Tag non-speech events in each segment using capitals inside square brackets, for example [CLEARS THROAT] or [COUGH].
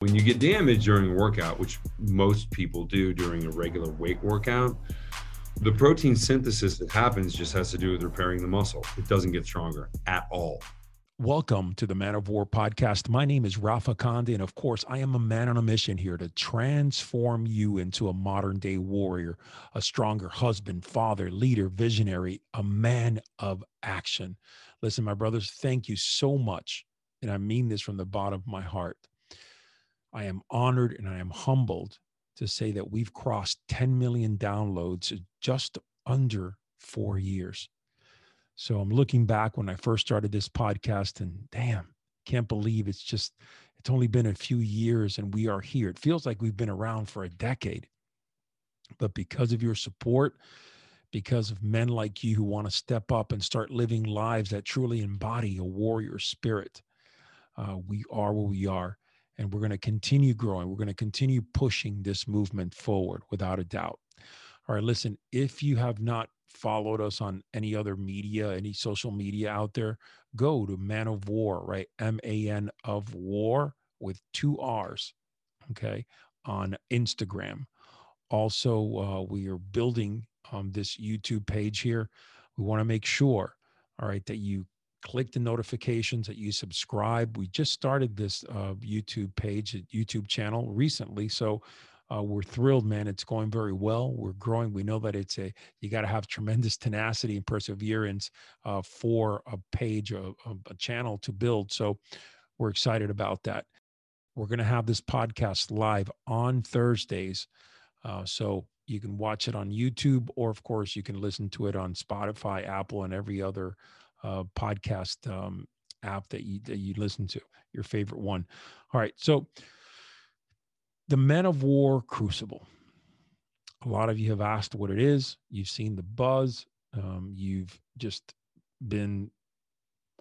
When you get damaged during a workout, which most people do during a regular weight workout, the protein synthesis that happens just has to do with repairing the muscle. It doesn't get stronger at all. Welcome to the Man of War podcast. My name is Rafa Conde, and of course, I am a man on a mission here to transform you into a modern day warrior, a stronger husband, father, leader, visionary, a man of action. Listen, my brothers, thank you so much. And I mean this from the bottom of my heart I am honored and I am humbled to say that we've crossed 10 million downloads in just under four years. So I'm looking back when I first started this podcast and damn, can't believe it's just, it's only been a few years and we are here. It feels like we've been around for a decade. But because of your support, because of men like you who want to step up and start living lives that truly embody a warrior spirit, uh, we are where we are and we're going to continue growing. We're going to continue pushing this movement forward without a doubt. All right, listen, if you have not followed us on any other media, any social media out there, go to Man of War, right? M A N of War with two R's, okay, on Instagram. Also, uh, we are building um, this YouTube page here. We want to make sure, all right, that you click the notifications that you subscribe. We just started this uh, YouTube page, YouTube channel recently. So uh, we're thrilled, man. It's going very well. We're growing. We know that it's a, you got to have tremendous [LAUGHS] tenacity and perseverance uh, for a page, a, a channel to build. So we're excited about that. We're going to have this podcast live on Thursdays. Uh, so you can watch it on YouTube, or of course, you can listen to it on Spotify, Apple, and every other uh, podcast um, app that you that you listen to, your favorite one. All right, so the Men of War Crucible. A lot of you have asked what it is. You've seen the buzz. Um, you've just been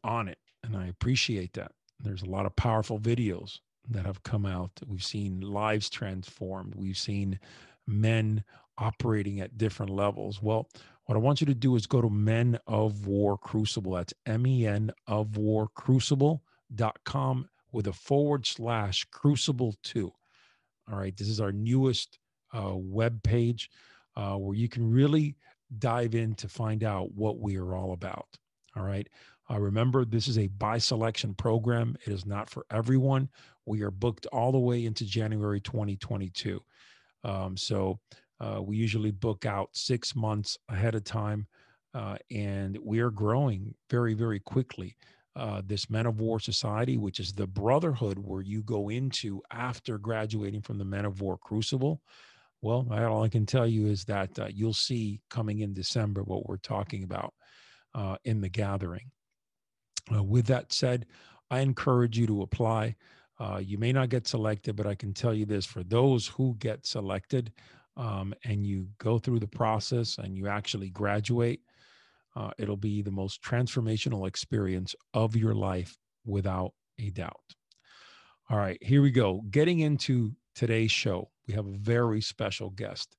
on it, and I appreciate that. There's a lot of powerful videos that have come out. We've seen lives transformed. We've seen men operating at different levels. Well, what I want you to do is go to Men of War Crucible. That's M E N of War Crucible.com with a forward slash crucible two. All right. This is our newest uh, web page uh, where you can really dive in to find out what we are all about. All right. Uh, remember, this is a by selection program. It is not for everyone. We are booked all the way into January 2022. Um, so uh, we usually book out six months ahead of time, uh, and we are growing very, very quickly. Uh, this Men of War Society, which is the brotherhood where you go into after graduating from the Men of War Crucible. Well, all I can tell you is that uh, you'll see coming in December what we're talking about uh, in the gathering. Uh, with that said, I encourage you to apply. you may not get selected, but I can tell you this for those who get selected, um, and you go through the process and you actually graduate, uh, it'll be the most transformational experience of your life without a doubt. All right, here we go. Getting into today's show, we have a very special guest,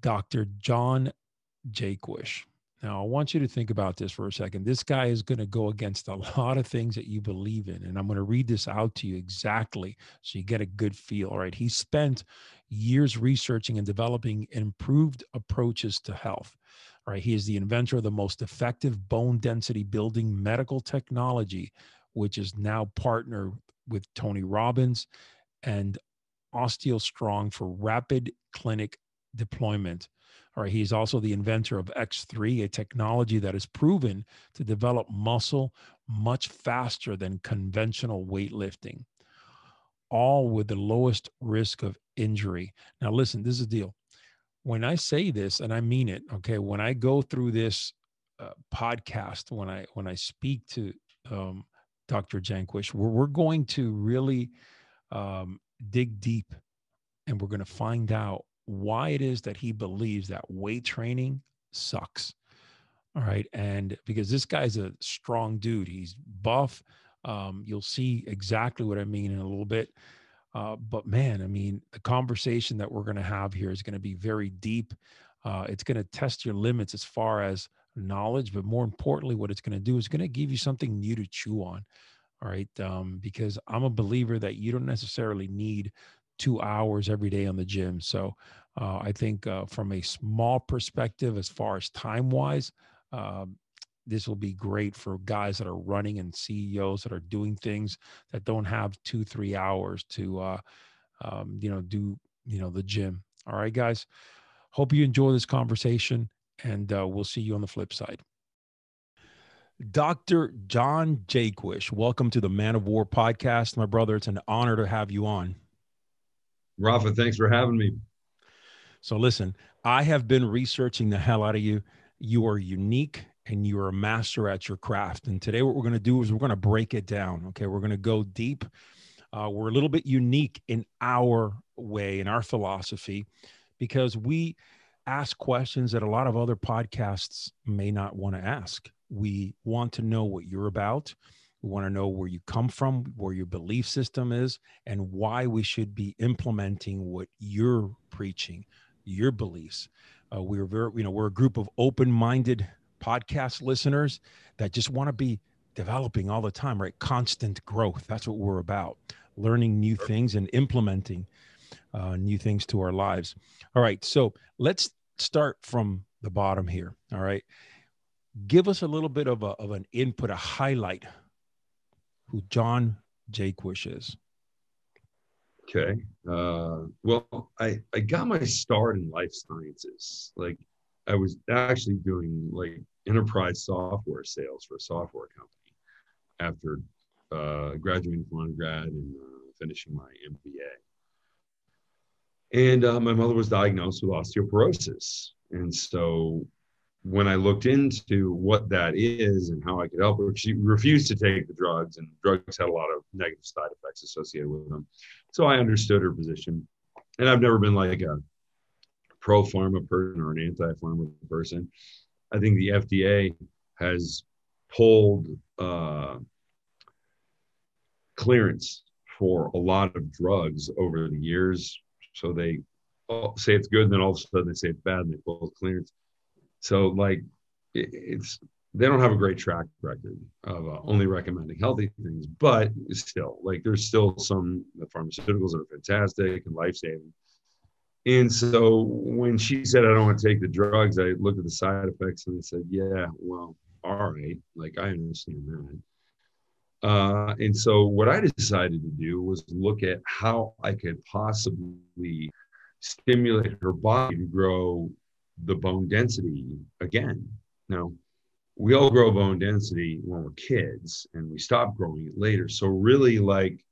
Dr. John Jaquish. Now, I want you to think about this for a second. This guy is going to go against a [LAUGHS] lot of things that you believe in. And I'm going to read this out to you exactly so you get a good feel. All right. He spent years researching and developing improved approaches to health. All right. He is the inventor of the most effective bone density building medical technology, which is now partnered with Tony Robbins and OsteoStrong for rapid clinic deployment all right, he's also the inventor of X3, a technology that is proven to develop muscle much faster than conventional weightlifting, all with the lowest risk of injury. Now, listen, this is the deal. When I say this, and I mean it, okay, when I go through this uh, podcast, when I when I speak to um, Dr. Jaquish, we're, we're going to really um, dig deep and we're going to find out why it is that he believes that weight training sucks. All right. And because this guy's a strong dude, he's buff. Um, you'll see exactly what I mean in a little bit. Uh, but man, I mean, the conversation that we're going to have here is going to be very deep. Uh, it's going to test your limits as far as knowledge, but more importantly, what it's going to do is going to give you something new to chew on. All right. Um, because I'm a believer that you don't necessarily need two hours every day on the gym. So uh, I think uh, from a small perspective, as far as time wise, um, this will be great for guys that are running and CEOs that are doing things that don't have two, three hours to, uh, um, you know, do, you know, the gym. All right, guys. Hope you enjoy this conversation and uh, we'll see you on the flip side. Dr. John Jaquish, welcome to the Man of War podcast. My brother, it's an honor to have you on. Rafa, thanks for having me. So, listen, I have been researching the hell out of you. You are unique and you are a master at your craft. And today, what we're going to do is we're going to break it down. Okay. We're going to go deep. Uh, we're a little bit unique in our way, in our philosophy, because we ask questions that a lot of other podcasts may not want to ask. We want to know what you're about. We want to know where you come from, where your belief system is, and why we should be implementing what you're preaching, your beliefs. Uh, we're very, you know, we're a group of open-minded podcast listeners that just want to be developing all the time, right? Constant growth. That's what we're about. Learning new things and implementing uh, new things to our lives. All right. So let's start from the bottom here. All right. Give us a little bit of, a, of an input, a highlight who John Jaquish is. Okay. Uh, well, I, I got my start in life sciences. Like I was actually doing like enterprise software sales for a software company after uh, graduating from undergrad and uh, finishing my MBA. And uh, my mother was diagnosed with osteoporosis. And so when I looked into what that is and how I could help her, she refused to take the drugs, and drugs had a lot of negative side effects associated with them. So I understood her position. And I've never been like a pro pharma person or an anti pharma person. I think the FDA has pulled uh, clearance for a lot of drugs over the years. So they say it's good, and then all of a sudden they say it's bad, and they pull clearance. So like it, it's they don't have a great track record of uh, only recommending healthy things, but still, like there's still some pharmaceuticals that are fantastic and life saving. And so when she said, I don't want to take the drugs, I looked at the side effects and I said, Yeah, well, all right. Like I understand that. Uh, and so what I decided to do was look at how I could possibly stimulate her body to grow the bone density again. Now, we all grow bone density when we're kids and we stop growing it later. So really like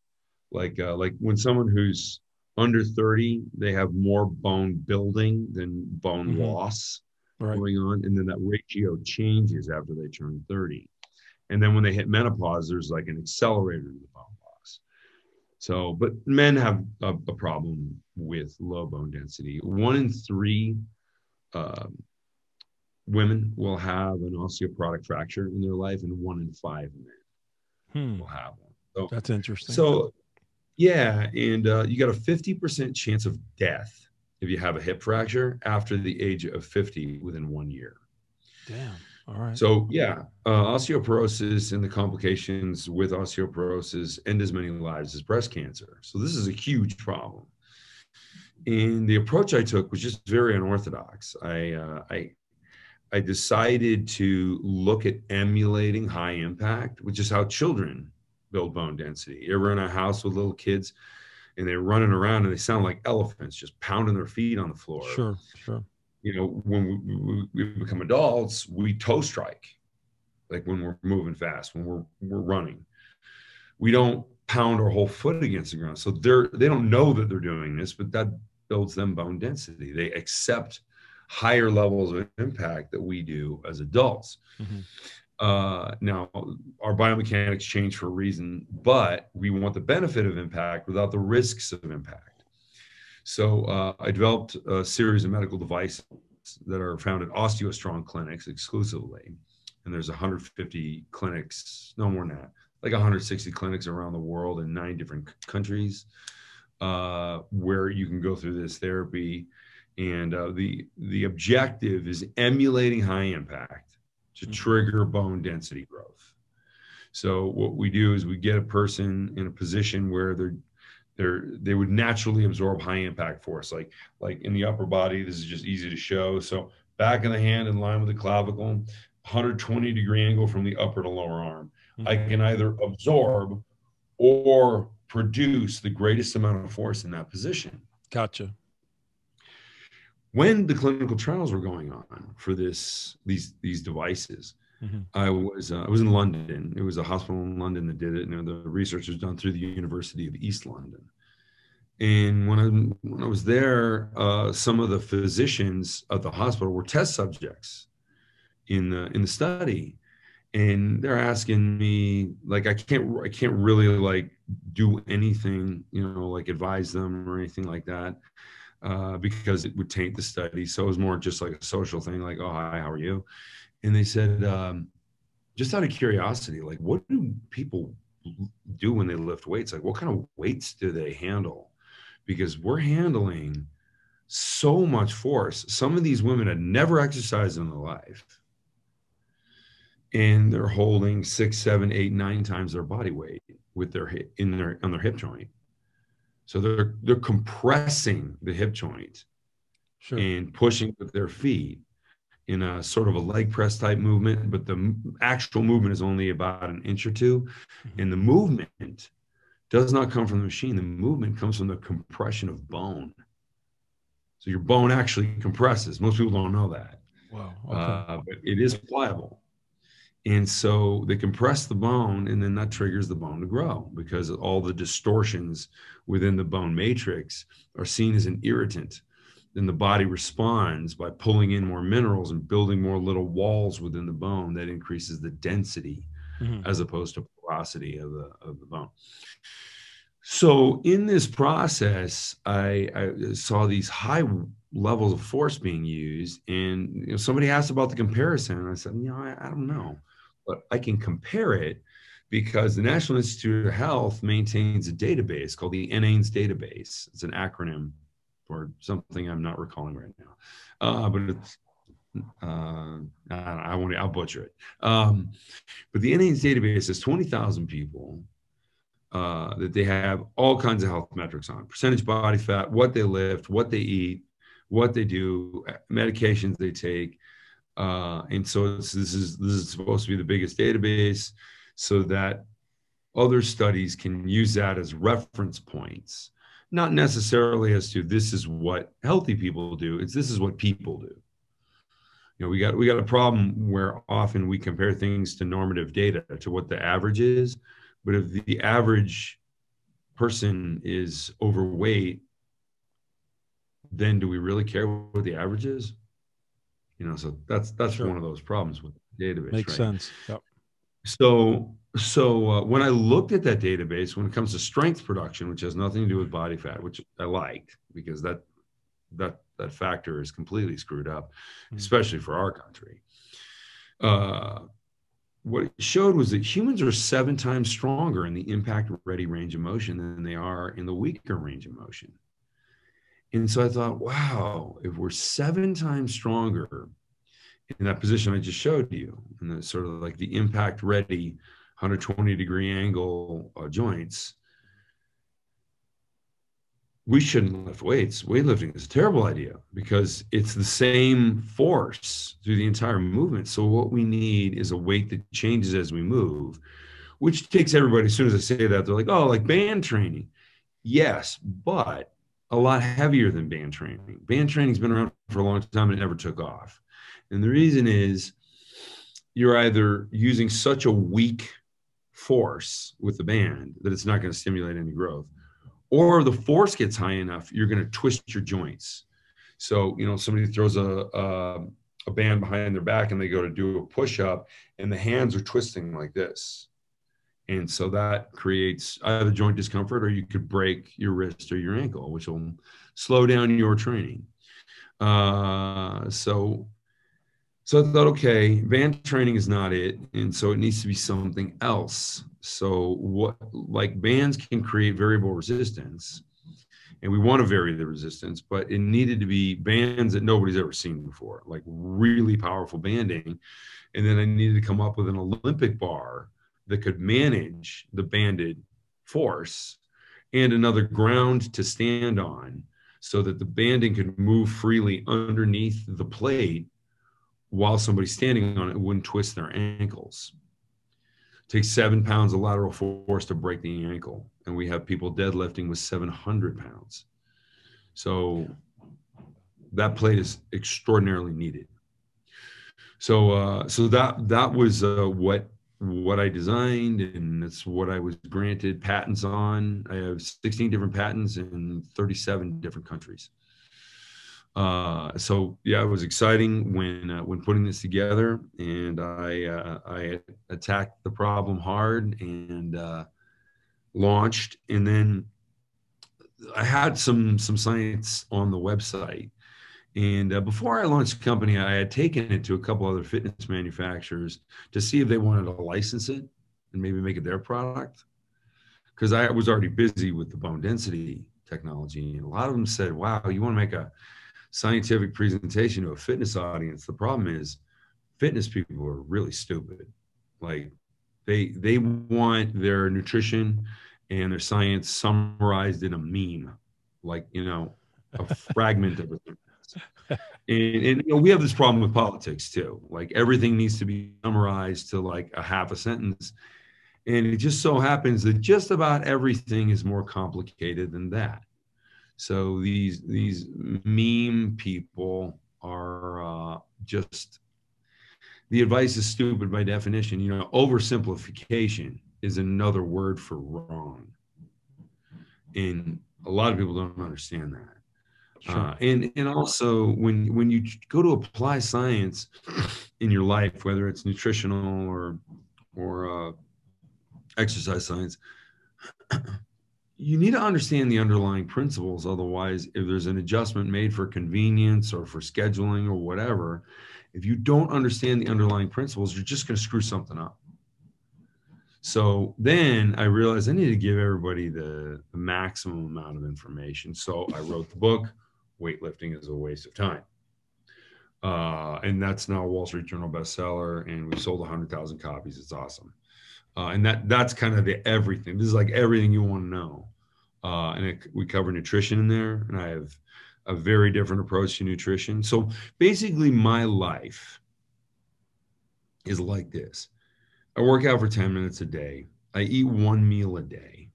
like uh, like when someone who's under 30, they have more bone building than bone mm-hmm. loss right. going on. And then that ratio changes after they turn 30. And then when they hit menopause, there's like an accelerator to the bone loss. So, but men have a, a problem with low bone density. One in three um, women will have an osteoporotic fracture in their life, and one in five men hmm. will have one. So, That's interesting. So, yeah, and uh, you got a 50% chance of death if you have a hip fracture after the age of 50 within one year. Damn. All right. So, yeah, uh, osteoporosis and the complications with osteoporosis end as many lives as breast cancer. So, this is a huge problem and the approach I took was just very unorthodox. I, uh, I, I decided to look at emulating high impact, which is how children build bone density. You ever in a house with little kids and they're running around and they sound like elephants, just pounding their feet on the floor. Sure, sure. You know, when we, we become adults, we toe strike, like when we're moving fast, when we're we're running. We don't pound our whole foot against the ground. So they're they don't know that they're doing this, but that builds them bone density. They accept higher levels of impact that we do as adults. Mm-hmm. Uh, now, our biomechanics change for a reason, but we want the benefit of impact without the risks of impact. So uh, I developed a series of medical devices that are found at OsteoStrong clinics exclusively. And there's 150 clinics, no more than that, like 160 clinics around the world in nine different countries uh, where you can go through this therapy. And uh, the the objective is emulating high impact to mm-hmm. trigger bone density growth. So what we do is we get a person in a position where they're they're they would naturally absorb high impact force like like in the upper body this is just easy to show so back of the hand in line with the clavicle 120 degree angle from the upper to lower arm mm-hmm. i can either absorb or produce the greatest amount of force in that position. Gotcha. When the clinical trials were going on for this these these devices mm-hmm. i was uh, i was in london. It was a hospital in london that did it and the research was done through the university of east london. And when i when i was there uh, some of the physicians at the hospital were test subjects in the in the study. And they're asking me like i can't i can't really like do anything you know like advise them or anything like that uh, because it would taint the study. So it was more just like a social thing, like, oh, hi, how are you? And they said, um, just out of curiosity, like, what do people do when they lift weights? Like, what kind of weights do they handle? Because we're handling so much force. Some of these women had never exercised in their life. And they're holding six, seven, eight, nine times their body weight with their hip in their on their hip joint so they're they're compressing the hip joint sure. and pushing with their feet in a sort of a leg press type movement, but the actual movement is only about an inch or 2 mm-hmm. And the movement does not come from the machine. The movement comes from the compression of bone. So your bone actually compresses. Most people don't know that. Wow. Okay. Uh, but it is pliable. And so they compress the bone, and then that triggers the bone to grow because all the distortions within the bone matrix are seen as an irritant. Then the body responds by pulling in more minerals and building more little walls within the bone that increases the density mm-hmm. as opposed to porosity of the, of the bone. So in this process, I, I saw these high levels of force being used, and you know, somebody asked about the comparison, and I said, you know, I, I don't know but I can compare it because the National Institute of Health maintains a database called the NHANES database. It's an acronym for something I'm not recalling right now, uh, but it's uh, I won't. I'll butcher it. Um, but the NHANES database has 20,000 people uh, that they have all kinds of health metrics on: percentage body fat, what they lift, what they eat, what they do, medications they take, uh, and so this is this is supposed to be the biggest database, so that other studies can use that as reference points, not necessarily as to this is what healthy people do. It's this is what people do. You know, we got we got a problem where often we compare things to normative data to what the average is, but if the average person is overweight, then do we really care what the average is? You know so that's that's sure. one of those problems with database makes right? sense yep. so so uh, when i looked at that database when it comes to strength production which has nothing to do with body fat which i liked because that that that factor is completely screwed up mm-hmm. especially for our country uh, what it showed was that humans are seven times stronger in the impact ready range of motion than they are in the weaker range of motion and so I thought, wow, if we're seven times stronger in that position I just showed you, and the sort of like the impact ready 120 degree angle uh, joints, we shouldn't lift weights. Weightlifting is a terrible idea because it's the same force through the entire movement. So what we need is a weight that changes as we move, which takes everybody. As soon as I say that, they're like, "Oh, like band training." Yes, but a lot heavier than band training. Band training's been around for a long time and it never took off. And the reason is you're either using such a weak force with the band that it's not going to stimulate any growth, or the force gets high enough, you're going to twist your joints. So, you know, somebody throws a, a, a band behind their back and they go to do a push up and the hands are twisting like this and so that creates either joint discomfort or you could break your wrist or your ankle, which will slow down your training. Uh, so, so I thought, okay, band training is not it, and so it needs to be something else. So, what like bands can create variable resistance, and we want to vary the resistance, but it needed to be bands that nobody's ever seen before, like really powerful banding. And then I needed to come up with an Olympic bar that could manage the banded force and another ground to stand on so that the banding could move freely underneath the plate while somebody's standing on it wouldn't twist their ankles. It takes seven pounds of lateral force to break the ankle. And we have people deadlifting with 700 pounds. So that plate is extraordinarily needed. So, uh, so that that was uh, what what I designed, and that's what I was granted patents on. I have 16 different patents in 37 different countries. Uh, so yeah, it was exciting when uh, when putting this together, and I uh, I attacked the problem hard and uh, launched, and then I had some some science on the website. And uh, before I launched the company, I had taken it to a couple other fitness manufacturers to see if they wanted to license it and maybe make it their product. Because I was already busy with the bone density technology, and a lot of them said, "Wow, you want to make a scientific presentation to a fitness audience. The problem is fitness people are really stupid. Like they they want their nutrition and their science summarized in a meme, like you know, a fragment of it. And, and you know, we have this problem with politics too. Like everything needs to be summarized to like a half a sentence. And it just so happens that just about everything is more complicated than that. So these these meme people are uh, just the advice is stupid by definition. You know, oversimplification is another word for wrong, and a lot of people don't understand that. Sure. Uh, and and also when when you go to apply science in your life, whether it's nutritional or or uh, exercise science, [CLEARS THROAT] you need to understand the underlying principles. Otherwise, if there's an adjustment made for convenience or for scheduling or whatever, if you don't understand the underlying principles, you're just going to screw something up. So then I realized I need to give everybody the, the maximum amount of information. So I wrote the book, Weightlifting is a Waste of Time. Uh, and that's now a Wall Street Journal bestseller, and we sold 100,000 copies. It's awesome. Uh, and that that's kind of the everything. This is like everything you want to know. Uh, and it, we cover nutrition in there, and I have a very different approach to nutrition. So basically, my life is like this: I work out for ten minutes a day. I eat one meal a day.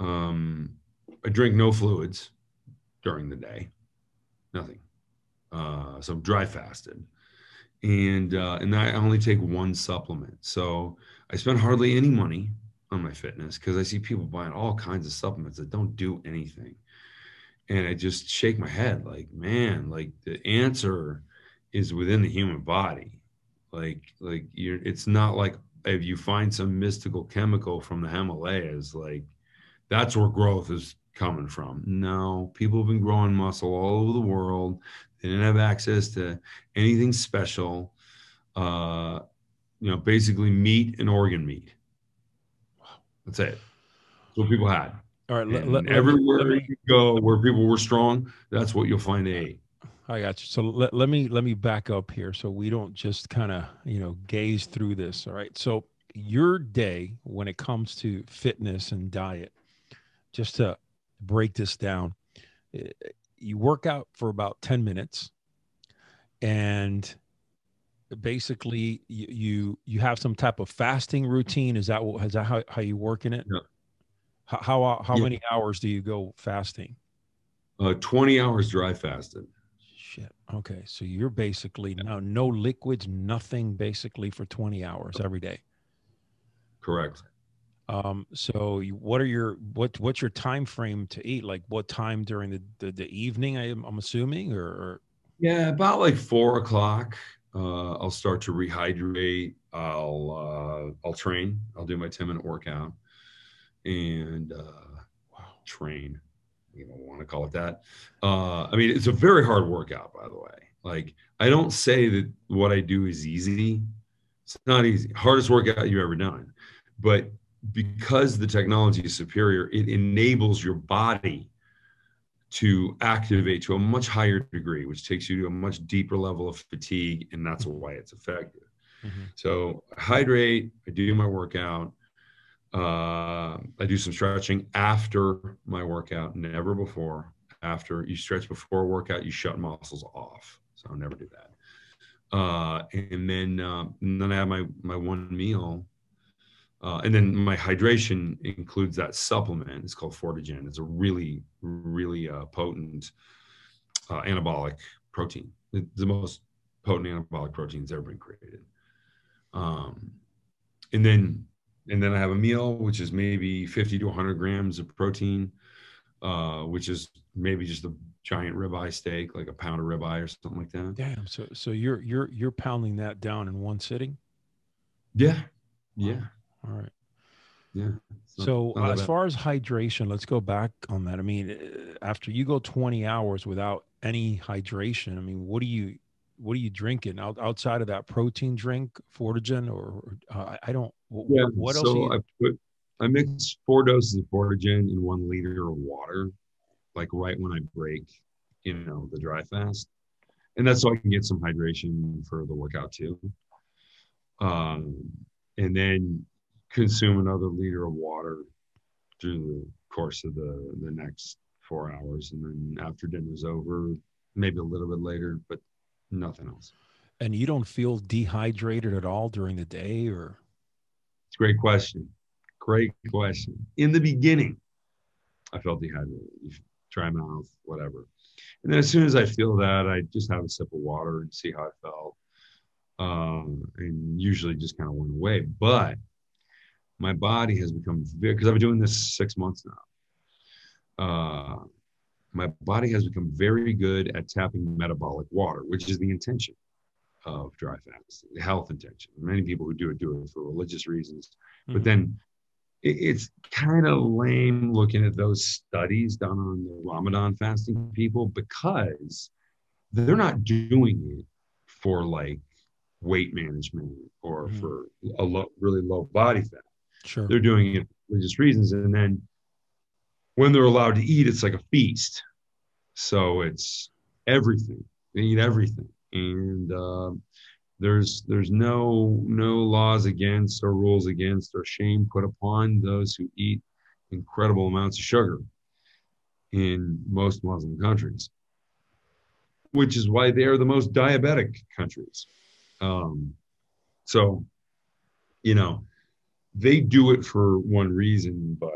Um, I drink no fluids during the day, nothing. Uh, so dry fasted, and uh, and I only take one supplement. So I spend hardly any money on my fitness because I see people buying all kinds of supplements that don't do anything. And I just shake my head like, man, like the answer is within the human body. Like, like you're, it's not like if you find some mystical chemical from the Himalayas, like that's where growth is coming from. No, people have been growing muscle all over the world. They didn't have access to anything special. Uh, you know, basically meat and organ meat. That's it. That's what people had. All right. Let, let, everywhere let me, you go where people were strong, that's what you'll find A. I got you. So let, let me let me back up here so we don't just kind of you know gaze through this. All right. So your day when it comes to fitness and diet, just to break this down, eh, you work out for about 10 minutes and basically you, you you have some type of fasting routine. Is that is that how, how you work in it? Yeah. how how, how yeah. many hours do you go fasting? Uh 20 hours dry fasted shit. Okay. So you're basically yeah. now no liquids nothing basically for 20 hours every day. Correct um so what are your what what's your time frame to eat like what time during the the, the evening I am, i'm assuming or, or yeah about like four o'clock uh, I'll start to rehydrate. I'll uh, I'll train. I'll do my 10 minute workout and uh, wow, train. You don't want to call it that. Uh, I mean, it's a very hard workout, by the way. Like, I don't say that what I do is easy. It's not easy. Hardest workout you've ever done. But because the technology is superior, it enables your body to activate to a much higher degree, which takes you to a much deeper level of fatigue, and that's why it's effective. Mm-hmm. So hydrate. I do my workout. Uh, I do some stretching after my workout, never before. After you stretch before workout, you shut muscles off. So I'll never do that. Uh, and then uh, and then I have my my one meal. Uh, and then my hydration includes that supplement. It's called Fortigen. It's a really, really uh, potent uh, anabolic protein. It's the most potent anabolic protein that's ever been created. Um, and then and then I have a meal which is maybe 50 to 100 grams of protein, uh, which is maybe just a giant ribeye steak, like a pound of ribeye or something like that. Damn. So so you're you're you're pounding that down in one sitting. Yeah. Yeah. All right. Yeah. So as far as hydration, let's go back on that. I mean, uh, after you go 20 hours without any hydration, I mean, what do you what are you drinking out, outside of that protein drink, Fortigen, or uh, I don't. Yeah. What so else? You... I put I mix four doses of Fortigen in one liter of water, like right when I break, you know, the dry fast, and that's so I can get some hydration for the workout too. Um, and then consume another liter of water through the course of the the next four hours, and then after dinner's over, maybe a little bit later, but nothing else. And you don't feel dehydrated at all during the day or? It's a great question. Great question. In the beginning, I felt dehydrated. Dry mouth, whatever. And then as soon as I feel that, I just have a sip of water and see how I felt. Um, and usually just kind of went away. But my body has become very, because I've been doing this six months now. Uh, my body has become very good at tapping metabolic water, which is the intention of dry fast, the health intention. Many people who do it do it for religious reasons, mm-hmm. but then it, it's kind of lame looking at those studies done on the Ramadan fasting people because they're not doing it for like weight management or mm-hmm. for a low, really low body fat. Sure. They're doing it for religious reasons. And then when they're allowed to eat, it's like a feast. So it's everything. They eat everything, and uh, there's there's no no laws against or rules against or shame put upon those who eat incredible amounts of sugar in most Muslim countries, which is why they are the most diabetic countries. Um, so, you know, they do it for one reason, but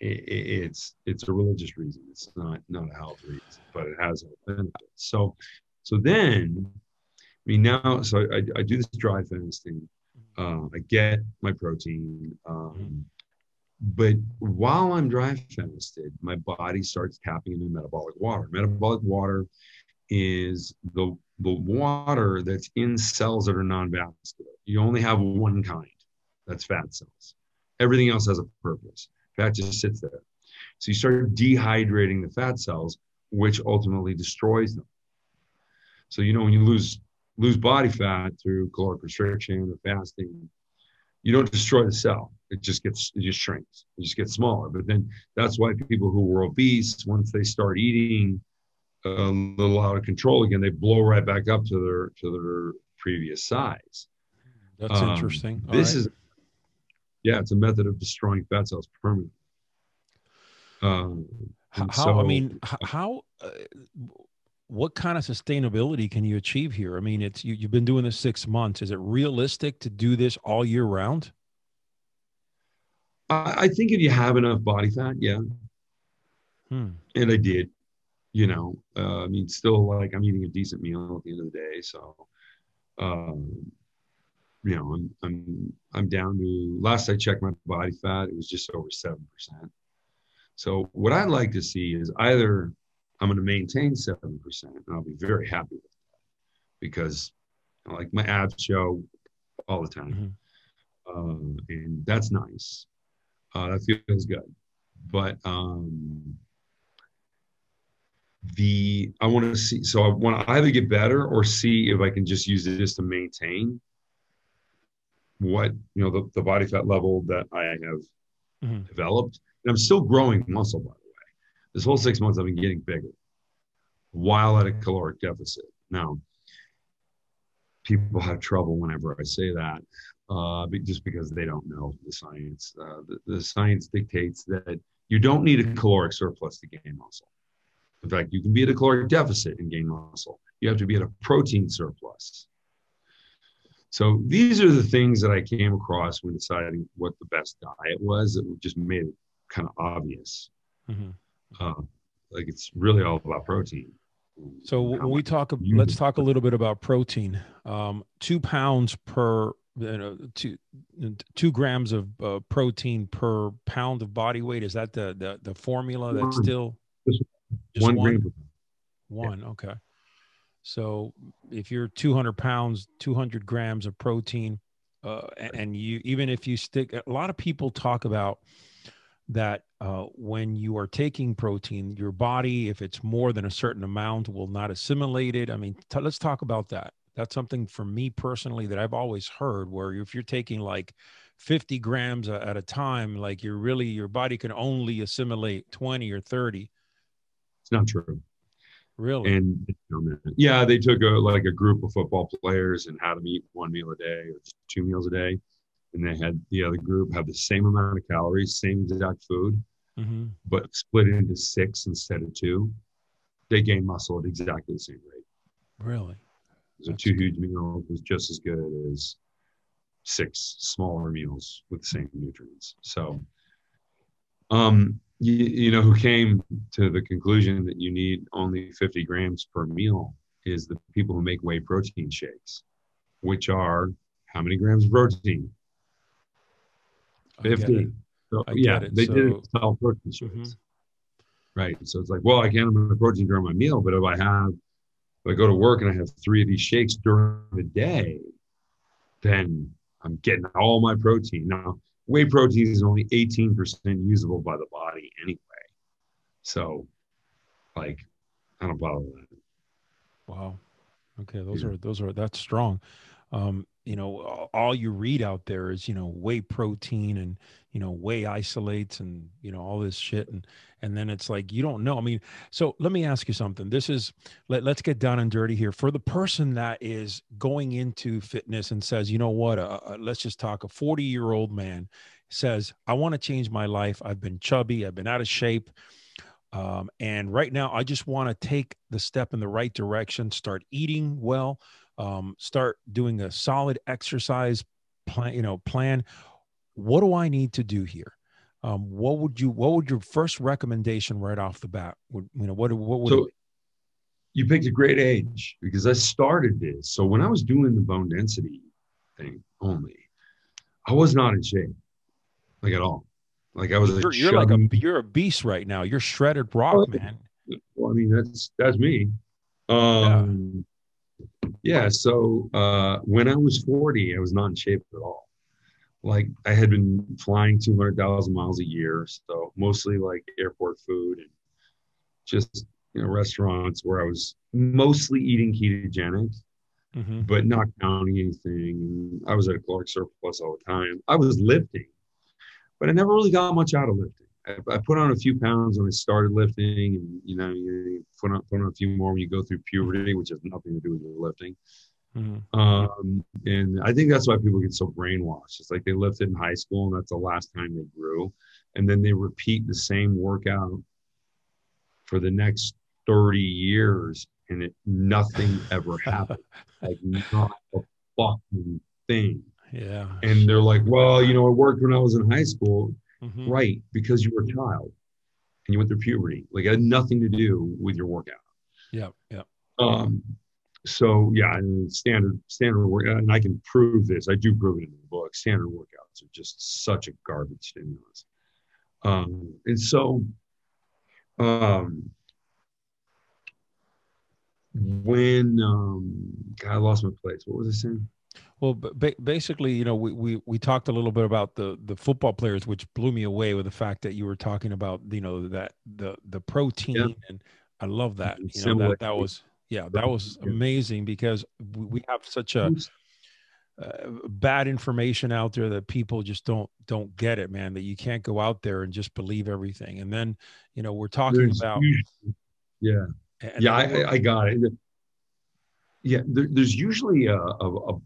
it's it's a religious reason. It's not not a health reason, but it has benefits. So so then, I mean now, so I, I do this dry fasting. Uh, I get my protein, um, but while I'm dry fasted, my body starts tapping into metabolic water. Metabolic water is the the water that's in cells that are non-vascular. You only have one kind. That's fat cells. Everything else has a purpose. Fat just sits there. So you start dehydrating the fat cells, which ultimately destroys them. So you know when you lose lose body fat through caloric restriction or fasting, you don't destroy the cell. It just gets it just shrinks. It just gets smaller. But then that's why people who were obese, once they start eating a little out of control again, they blow right back up to their to their previous size. That's um, interesting. All this right. is yeah, it's a method of destroying fat cells permanently. Um, how, so, I mean, how, uh, what kind of sustainability can you achieve here? I mean, it's you, you've been doing this six months. Is it realistic to do this all year round? I, I think if you have enough body fat, yeah. Hmm. And I did, you know, uh, I mean, still like I'm eating a decent meal at the end of the day. So, um, you know, I'm I'm I'm down to last I checked my body fat, it was just over seven percent. So what I'd like to see is either I'm going to maintain seven percent, and I'll be very happy with that because you know, like my abs show all the time, mm-hmm. um, and that's nice. Uh, that feels good, but um, the I want to see. So I want to either get better or see if I can just use this to maintain what you know the, the body fat level that I have mm-hmm. developed. And I'm still growing muscle, by the way. This whole six months I've been getting bigger while at a caloric deficit. Now, people have trouble whenever I say that, uh, just because they don't know the science. Uh, the, the science dictates that you don't need a caloric surplus to gain muscle. In fact, you can be at a caloric deficit and gain muscle. You have to be at a protein surplus. So these are the things that I came across when deciding what the best diet was. That just made it kind of obvious. Mm-hmm. Uh, like it's really all about protein. So when we talk, let's talk a little bit about protein. Um, two pounds per, you know, two two grams of uh, protein per pound of body weight. Is that the the, the formula that's still just, just one, one? One. Yeah. Okay. So if you're 200 pounds, 200 grams of protein, uh, and you even if you stick, a lot of people talk about that uh, when you are taking protein, your body, if it's more than a certain amount, will not assimilate it. I mean, t- let's talk about that. That's something for me personally that I've always heard. Where if you're taking like 50 grams at a time, like you're really your body can only assimilate 20 or 30. It's not true. Really? And yeah, they took a like a group of football players and had them eat one meal a day or two meals a day, and they had the other group have the same amount of calories, same exact food, mm-hmm. but split it into six instead of two. They gained muscle at exactly the same rate. Really? So That's two huge meals was just as good as six smaller meals with the same nutrients. So, um, you, you know, who came to the conclusion that you need only 50 grams per meal is the people who make whey protein shakes, which are how many grams of protein? 50. So, yeah, they so, did it sell protein shakes. Mm-hmm. Right. So it's like, well, I can't have protein during my meal, but if I have, if I go to work and I have three of these shakes during the day, then I'm getting all my protein. Now, whey protein is only 18% usable by the body anyway. So, like, I don't bother with that. Wow. Okay, those yeah. are those are that's strong. Um, you know, all you read out there is you know whey protein and you know whey isolates and you know all this shit and and then it's like you don't know. I mean, so let me ask you something. This is let, let's get down and dirty here for the person that is going into fitness and says, you know what, uh, uh let's just talk. A forty year old man says, I want to change my life. I've been chubby. I've been out of shape. Um, and right now, I just want to take the step in the right direction, start eating well, um, start doing a solid exercise plan, you know, plan. What do I need to do here? Um, what would you, what would your first recommendation right off the bat? Would, you know, what, what would, so, you picked a great age because I started this. So when I was doing the bone density thing only, I was not in shape, like at all. Like I was. You're, you're like a you're a beast right now. You're shredded rock, man. Well, I mean that's that's me. Um, yeah. Yeah so uh, when I was 40, I was not in shape at all. Like I had been flying 200,000 miles a year, so mostly like airport food and just you know restaurants where I was mostly eating ketogenic, mm-hmm. but not counting anything. I was at a caloric surplus all the time. I was lifting but I never really got much out of lifting. I, I, put on a few pounds when I started lifting, and you know, you put on, put on a few more when you go through puberty, which has nothing to do with your lifting. Mm-hmm. Um, and I think that's why people get so brainwashed. It's like they lifted in high school, and that's the last time they grew, and then they repeat the same workout for the next thirty years, and it nothing ever [LAUGHS] happened. like not a fucking thing. Yeah. And they're like, well, you know, it worked when I was in high school. Mm-hmm. Right. Because you were a child and you went through puberty. Like it had nothing to do with your workout. Yeah. Yeah. Um, so yeah, and standard standard work, and I can prove this. I do prove it in the book. Standard workouts are just such a garbage stimulus. Um, and so, um, when um, God, I lost my place. What was I saying? Well, ba- basically, you know, we, we we talked a little bit about the the football players, which blew me away with the fact that you were talking about, you know, that the the protein, yeah. and I love that. You know, that that was yeah, that was amazing because we have such a uh, bad information out there that people just don't don't get it, man. That you can't go out there and just believe everything. And then, you know, we're talking There's about yeah, yeah, I, I got it yeah, there, there's usually a, a, a,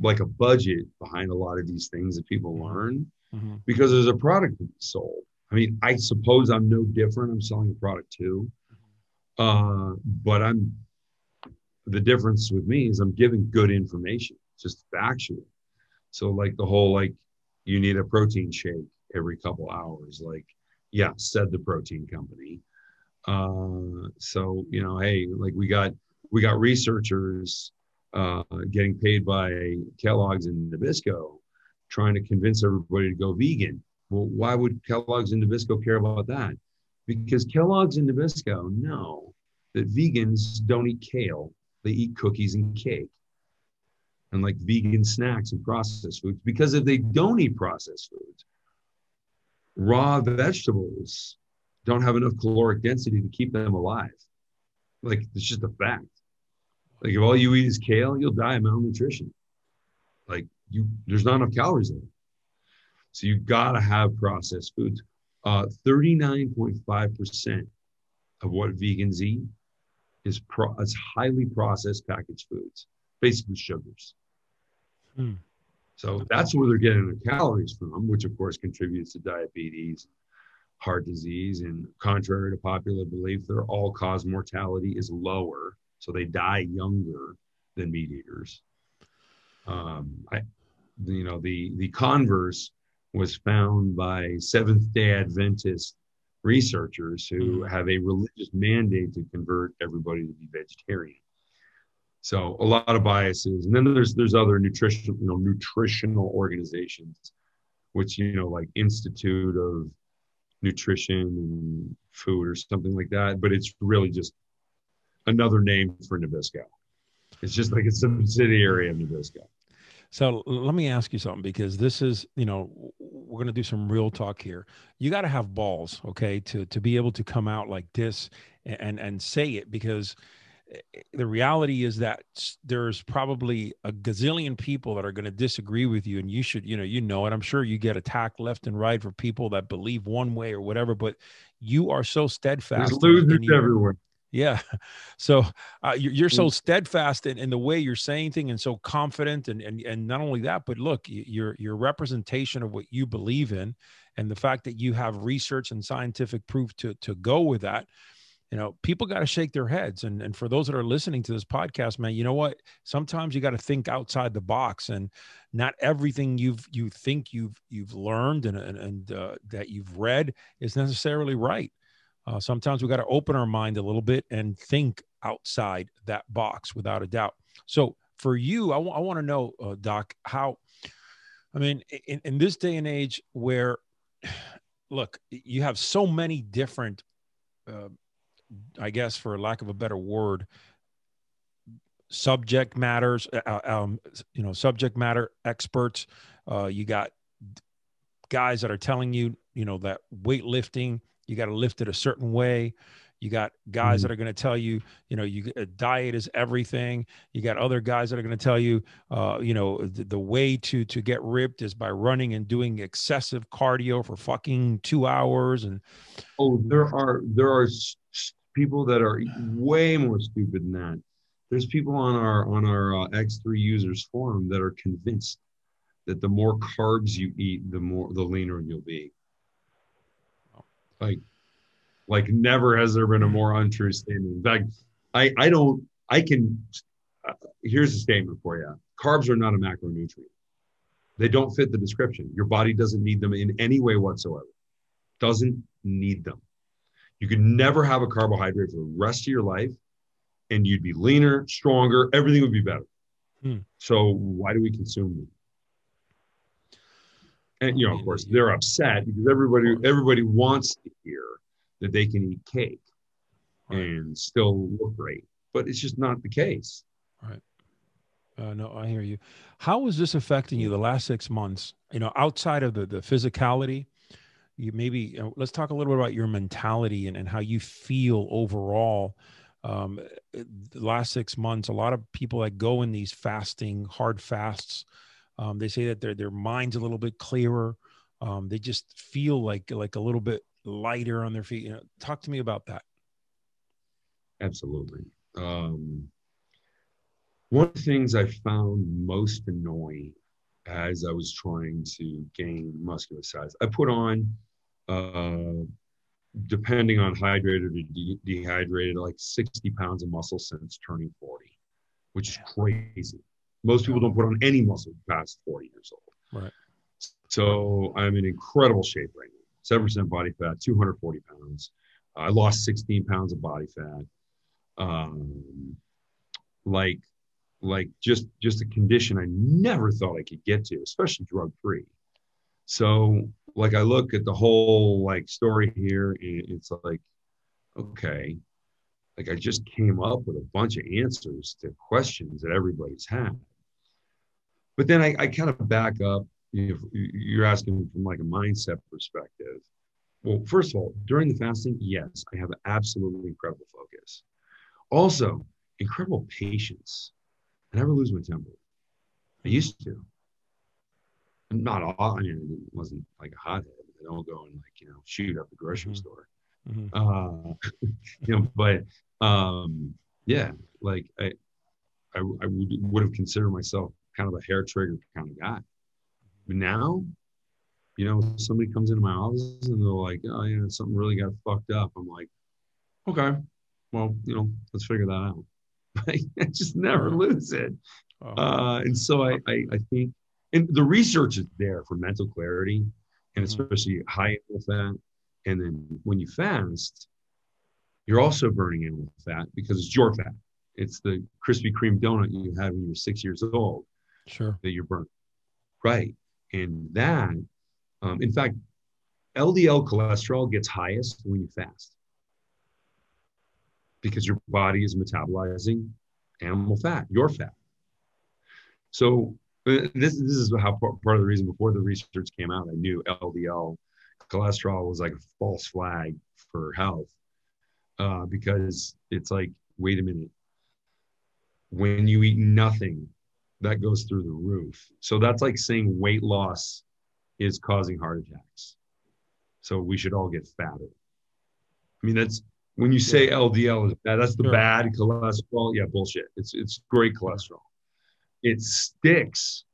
like a budget behind a lot of these things that people Mm-hmm. learn Mhm. because there's a product to be sold. I mean, I suppose I'm no different. I'm selling a product too, uh, but I'm the difference with me is I'm giving good information, just factual. So like the whole like you need a protein shake every couple hours, like yeah, said the protein company. Uh, so you know, hey, like we got we got researchers uh, getting paid by Kellogg's and Nabisco, trying to convince everybody to go vegan. Well, why would Kellogg's and Nabisco care about that? Because Kellogg's and Nabisco know that vegans don't eat kale; they eat cookies and cake, and like vegan snacks and processed foods. Because if they don't eat processed foods, raw vegetables don't have enough caloric density to keep them alive. Like it's just a fact. Like if all you eat is kale, you'll die of malnutrition. Like you, there's not enough calories in it. So you gotta have processed foods. Uh, 39.5% of what vegans eat is pro- is highly processed packaged foods, basically sugars. Hmm. So that's where they're getting their calories from, which of course contributes to diabetes, heart disease, and contrary to popular belief, their all-cause mortality is lower, so they die younger than meat eaters. Um, I, you know, the the converse was found by Seventh Day Adventist researchers who have a religious mandate to convert everybody to be vegetarian. So a lot of biases, and then there's there's other nutritional you know, nutritional organizations, which you know, like Institute of Nutrition and Food or something like that. But it's really just another name for Nabisco. It's just like a subsidiary of Nabisco. So let me ask you something because this is, you know, we're going to do some real talk here. You got to have balls, okay, to to be able to come out like this and and say it because eh, the reality is that there's probably a gazillion people that are going to disagree with you and you should you know you know it i'm sure you get attacked left and right for people that believe one way or whatever but you are so steadfast There's losers your- everywhere. Yeah. [LAUGHS] So uh, you're, you're so Mm. steadfast in, in the way you're saying things and so confident. And, and, and not only that, but look, your, your representation of what you believe in and the fact that you have research and scientific proof to, to go with that, you know, people got to shake their heads. And, and for those that are listening to this podcast, man, you know what? Sometimes you got to think outside the box and not everything you've, you think you've, you've learned and, and, and uh, that you've read is necessarily right. Uh, sometimes we got to open our mind a little bit and think outside that box without a doubt. So for you, I want to know, uh, Doc, how, I mean, in, in this day and age where, [SIGHS] look, you have so many different, uh, I guess, for lack of a better word, subject matters, uh, um, you know, subject matter experts. Uh, you got guys that are telling you, you know, that weightlifting, you got to lift it a certain way. You got guys Mhm. that are going to tell you, you know, you a diet is everything. You got other guys that are going to tell you, uh, you know, the, the way to to get ripped is by running and doing excessive cardio for fucking two hours. And Oh, there are there are people that are way more stupid than that. There's people on our on our uh, X3 users forum that are convinced that the more carbs you eat, the more the leaner you'll be. Like, like never has there been a more untrue statement. In fact, I I don't I can. Uh, here's a statement for you: carbs are not a macronutrient. They don't fit the description. Your body doesn't need them in any way whatsoever. Doesn't need them. You could never have a carbohydrate for the rest of your life, and you'd be leaner, stronger. Everything would be better. Hmm. So why do we consume them? And you know, of course, they're upset because everybody everybody wants to hear that they can eat cake Right. and still look great, but it's just not the case. Right. Uh, no, I hear you. How is this affecting you the last six months? You know, outside of the the physicality, you maybe you know, let's talk a little bit about your mentality and, and how you feel overall. Um, the last six months, a lot of people that go in these fasting hard fasts, um, they say that their their mind's a little bit clearer. Um, they just feel like like a little bit lighter on their feet. You know, talk to me about that. Absolutely. Um, one of the things I found most annoying as I was trying to gain muscular size, I put on, uh, depending on hydrated or de- dehydrated, like 60 pounds of muscle since turning 40, which is crazy. Most people don't put on any muscle past 40 years old. Right. So I'm in incredible shape right now. 7% body fat, 240 pounds. I lost 16 pounds of body fat. Um, like like just just a condition I never thought I could get to, especially drug free. So like I look at the whole like story here, and it's like, okay, like I just came up with a bunch of answers to questions that everybody's had. But then I, I kind of back up. You know, you're asking from like a mindset perspective. Well, first of all, during the fasting, yes, I have absolutely incredible focus. Also, incredible patience. I never lose my temper. I used to. I'm Not all. I mean, it wasn't like a hothead. I don't go and like you know shoot up the grocery mm-hmm. store. Mm-hmm. Uh, [LAUGHS] you know, but um, yeah, like I, I, I would, would have considered myself kind of a hair trigger kind of guy. But now, you know, somebody comes into my office and they're like, "Oh yeah, something really got fucked up." I'm like, "Okay, well, you know, let's figure that out." [LAUGHS] I just never lose it. Oh. Uh, and so I, I, I, think, and the research is there for mental clarity, and mm-hmm. especially high animal fat. And then when you fast, you're also burning animal fat because it's your fat. It's the Krispy Kreme donut you had when you were six years old. Sure. That you're burning. Right. And that, um, in fact, LDL cholesterol gets highest when you fast because your body is metabolizing animal fat, your fat. So uh, this, this is how part, of the reason before the research came out, I knew LDL cholesterol was like a false flag for health uh, because it's like, wait a minute, when you eat nothing, that goes through the roof. So that's like saying weight loss is causing heart attacks. So we should all get fatter. I mean, that's when you say LDL is bad, that's the sure. bad cholesterol. Yeah, bullshit. It's it's great cholesterol. It sticks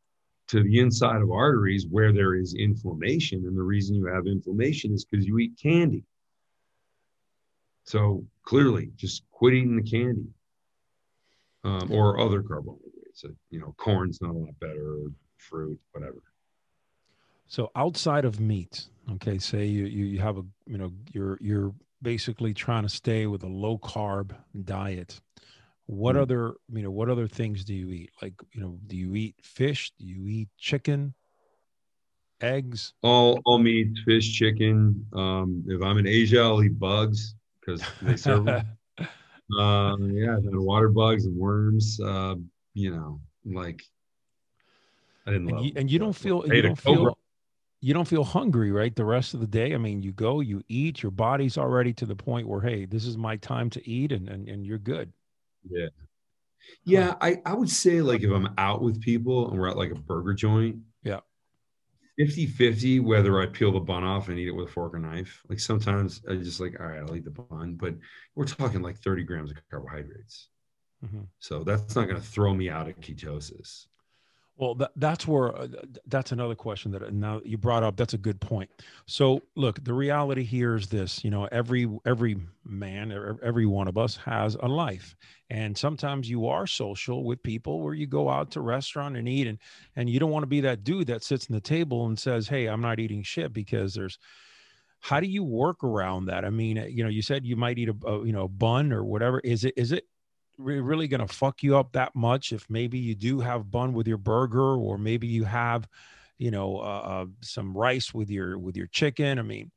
to the inside of arteries where there is inflammation, and the reason you have inflammation is because you eat candy. So clearly, just quit eating the candy um, or other carbohydrates. You know, corn's not a lot better, fruit, whatever. So outside of meat, okay, say you you, you have a you know you're you're basically trying to stay with a low carb diet. What mm. other you know what other things do you eat? Like you know do you eat fish? Do you eat chicken? Eggs? All all meat fish chicken. Um if i'm in asia i'll eat bugs because they serve them [LAUGHS] uh, yeah water bugs and worms. Uh, you know like i didn't and you, and you don't feel you don't feel you don't feel hungry, right? The rest of the day. I mean, you go, you eat, your body's already to the point where, hey, this is my time to eat and and, and you're good. Yeah. Yeah, I, I would say like if I'm out with people and we're at like a burger joint, yeah. 50 50 whether I peel the bun off and eat it with a fork or knife. Like sometimes I just like, all right, I'll eat the bun, but we're talking like 30 grams of carbohydrates. Mm-hmm. So that's not going to throw me out of ketosis. Well, that, that's where uh, that's another question that uh, now you brought up. That's a good point. So, look, the reality here is this: you know, every every man, every one of us has a life, and sometimes you are social with people where you go out to restaurant and eat, and and you don't want to be that dude that sits in the table and says, "Hey, I'm not eating shit," because there's. How do you work around that? I mean, you know, you said you might eat a, a you know bun or whatever. Is it is it really going to fuck you up that much if maybe you do have bun with your burger or maybe you have you know uh, uh, some rice with your with your chicken i mean.